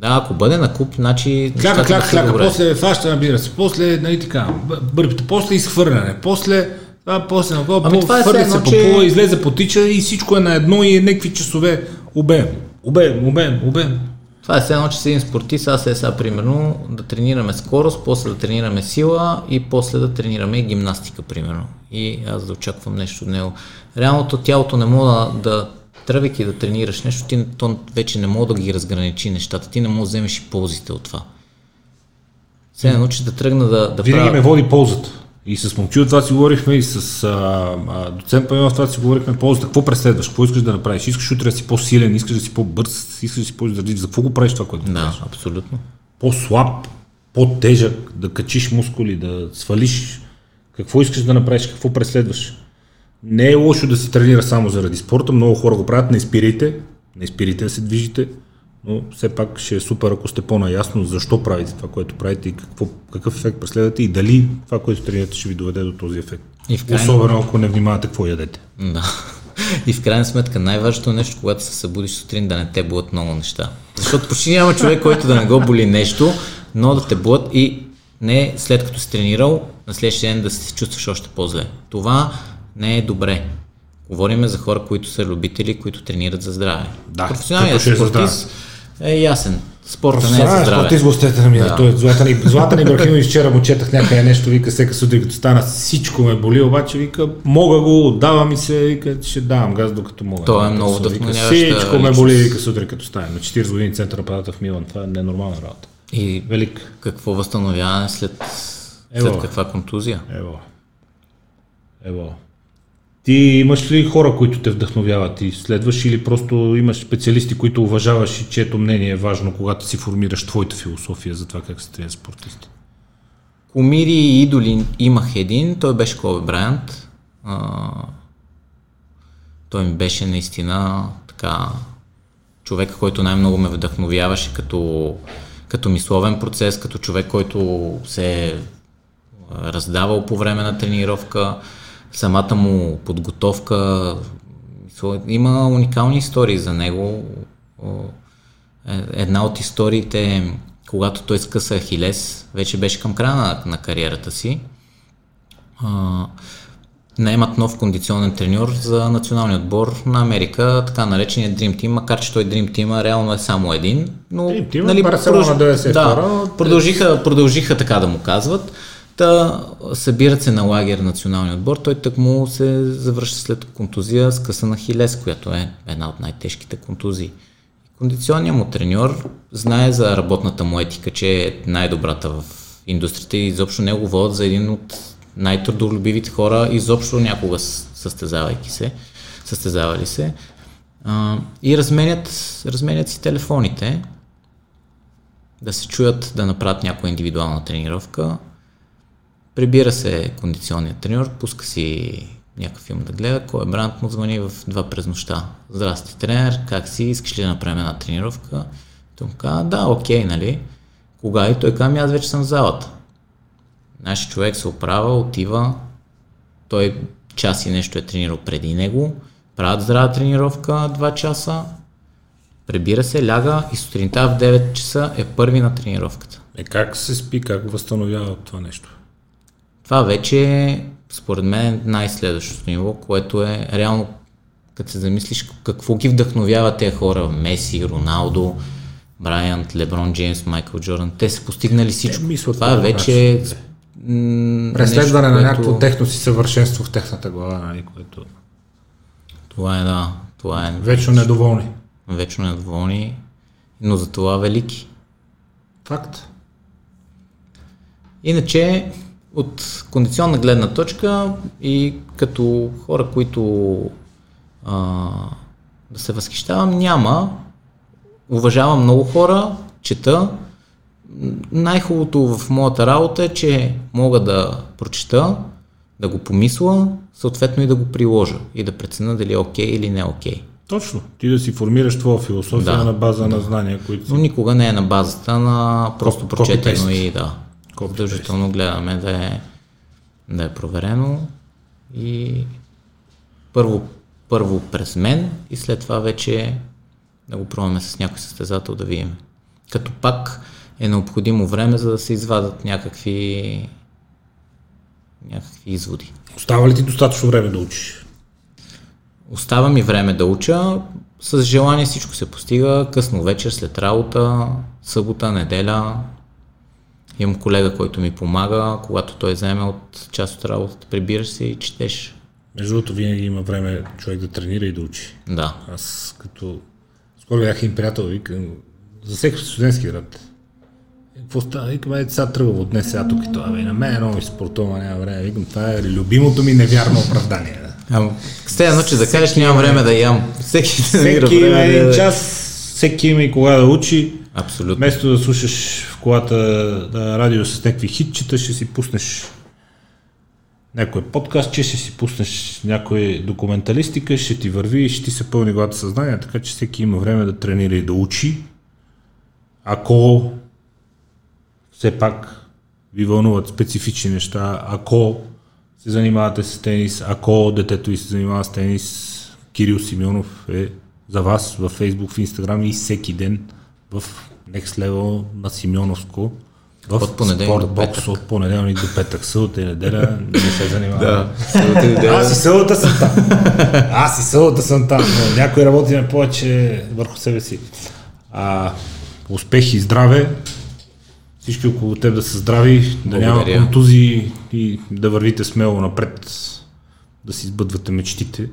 Да, ако бъде на куп, значи... Кляка, кляка, кляка, после фаща набира се, после, нали така, бърбите, после изхвърляне, после това, после на това, Ами по- това е се едно, по че- пола, излезе потича и всичко е на едно и е някакви часове обем. Обем, обем, обем. Това е все едно, че си един спортист, аз е сега примерно да тренираме скорост, после да тренираме сила и после да тренираме гимнастика, примерно. И аз да очаквам нещо от него. Реалното тялото не мога да тръгвайки да тренираш нещо, ти то вече не мога да ги разграничи нещата. Ти не можеш да вземеш и ползите от това. Едно, че да тръгна да, да Винаги правя... ме води ползата. И с момчил това си говорихме, и с а, а, доцент Павелов това си говорихме ползата. Какво преследваш? Какво искаш да направиш? Искаш утре да си по-силен, искаш да си по-бърз, искаш да си по-издръжлив. За какво го правиш това, което Да, правиш? абсолютно. По-слаб, по-тежък, да качиш мускули, да свалиш. Какво искаш да направиш? Какво преследваш? Не е лошо да се тренира само заради спорта. Много хора го правят. Не спирайте. Не спирайте да се движите. Но все пак ще е супер, ако сте по-наясно защо правите това, което правите и какво, какъв ефект преследвате и дали това, което тренирате, ще ви доведе до този ефект. И в крайна- Особено ако не внимавате какво ядете. Да. И в крайна сметка най-важното нещо, когато се събудиш сутрин, да не те болят много неща. Защото почти няма човек, който да не го боли нещо, но да те бъдат и не след като си тренирал, на следващия ден да се чувстваш още по-зле. Това не е добре. Говориме за хора, които са любители, които тренират за здраве. Да, Професионалният е спортист е ясен. Спорта не е за здраве. спортист гостете на мира. Да. Той е Златан, И- Златан Ибрахимович вчера му четах някъде нещо, вика всека сутрин като стана всичко ме боли, обаче вика мога го, отдава ми се, вика ще давам газ докато мога. Той е Вика, много вдъхновяваща Всичко ме боли, вика сутрин като стане. На 40 години център на палата в Милан. Това е ненормална работа. И Велик. какво възстановяване след, Ево. след каква контузия? Ево. Ево. Ти имаш ли хора, които те вдъхновяват? Ти следваш или просто имаш специалисти, които уважаваш и чието мнение е важно, когато си формираш твоята философия за това как се тренират спортисти? Кумири и идоли имах един, той беше Коби Брайант. Той ми беше наистина така човек, който най-много ме вдъхновяваше като, като мисловен процес, като човек, който се е раздавал по време на тренировка, самата му подготовка. Има уникални истории за него. Е- Една от историите е, когато той скъса Ахилес, вече беше към края на, на кариерата си. А, наемат нов кондиционен треньор за националния отбор на Америка, така наречения Dream Team, макар че той Dream Team реално е само един. Но, нали, Dream Team, Барселона продълж- 92, да, продължиха, продължиха така да му казват. Та, събират се на лагер националния отбор, той тък му се завръща след контузия с къса на Хилес, която е една от най-тежките контузии. Кондиционният му треньор знае за работната му етика, че е най-добрата в индустрията и изобщо него водят за един от най-трудолюбивите хора, изобщо някога състезавайки се, състезавали се. А, и разменят, разменят си телефоните, да се чуят да направят някоя индивидуална тренировка. Прибира се кондиционният треньор, пуска си някакъв филм да гледа, кой е бранд му звъни в два през нощта. Здрасти, тренер, как си, искаш ли да направим една тренировка? Той му казва, да, окей, нали? Кога? И той казва, «Ами аз вече съм в залата. Нашия човек се оправя, отива, той час и нещо е тренирал преди него, правят здрава тренировка, 2 часа, прибира се, ляга и сутринта в 9 часа е първи на тренировката. Е, как се спи, как възстановява това нещо? Това вече е, според мен, най-следващото ниво, което е реално, като се замислиш какво ги вдъхновява тези хора, Меси, Роналдо, Брайант, Леброн Джеймс, Майкъл Джордан, те са постигнали всичко. мислят Това вече е м, Преследване нещо, на което- някакво техно си съвършенство в техната глава, нали, което Това е, да. Това е вечно недоволни. вечно недоволни, но за това велики. Факт. Иначе, от кондиционна гледна точка и като хора, които а, да се възхищавам, няма. Уважавам много хора, чета. Най-хубавото в моята работа е, че мога да прочета, да го помисля, съответно и да го приложа и да преценя дали е окей или не е окей. Точно. Ти да си формираш твоя философия Да, на база на знания, които Но никога не е на базата на просто прочетено и да. Задължително гледаме да е, да е проверено и първо, първо през мен и след това вече да го пробваме с някой състезател да видим. Като пак е необходимо време, за да се извадат някакви, някакви изводи. Остава ли ти достатъчно време да учиш? Остава ми време да уча. С желание всичко се постига. Късно вечер, след работа, събота, неделя. Имам колега, който ми помага. Когато той вземе от част от работата, прибираш се и четеш. Между другото, винаги има време човек да тренира и да учи. Да. Аз като... Скоро бях им приятел, викам, засеках в студентски град. Е, Какво става? Викам, е, сега тръгвам от днес, сега тук и това. Бе, на мен много ми спортува, няма време. Викам, това е любимото ми невярно оправдание. да. Ама, сте едно, че да кажеш, нямам време да ям. Всеки, Всеки има да един час, всеки има и кога да учи. Абсолютно. Вместо да слушаш в колата да, радио с някакви хитчета, ще си пуснеш някой подкаст, че ще си пуснеш някой документалистика, ще ти върви и ще ти се пълни главата съзнание, така че всеки има време да тренира и да учи. Ако все пак ви вълнуват специфични неща, ако се занимавате с тенис, ако детето ви се занимава с тенис, Кирил Симеонов е за вас във Facebook, в Instagram и всеки ден в Next Level на Симеоновско В От понеделник до петък. от понеделник до петък, събота и неделя не се занимава. Да. Аз и събота съм там. Аз и събота съм там, но някой работи на повече върху себе си. А, успех и здраве. Всички около теб да са здрави, да няма контузии и да вървите смело напред, да си сбъдвате мечтите.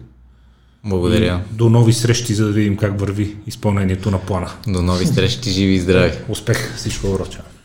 Благодаря. До нови срещи, за да видим как върви изпълнението на плана. До нови срещи, живи и здрави. Успех! Всичко добро, чао!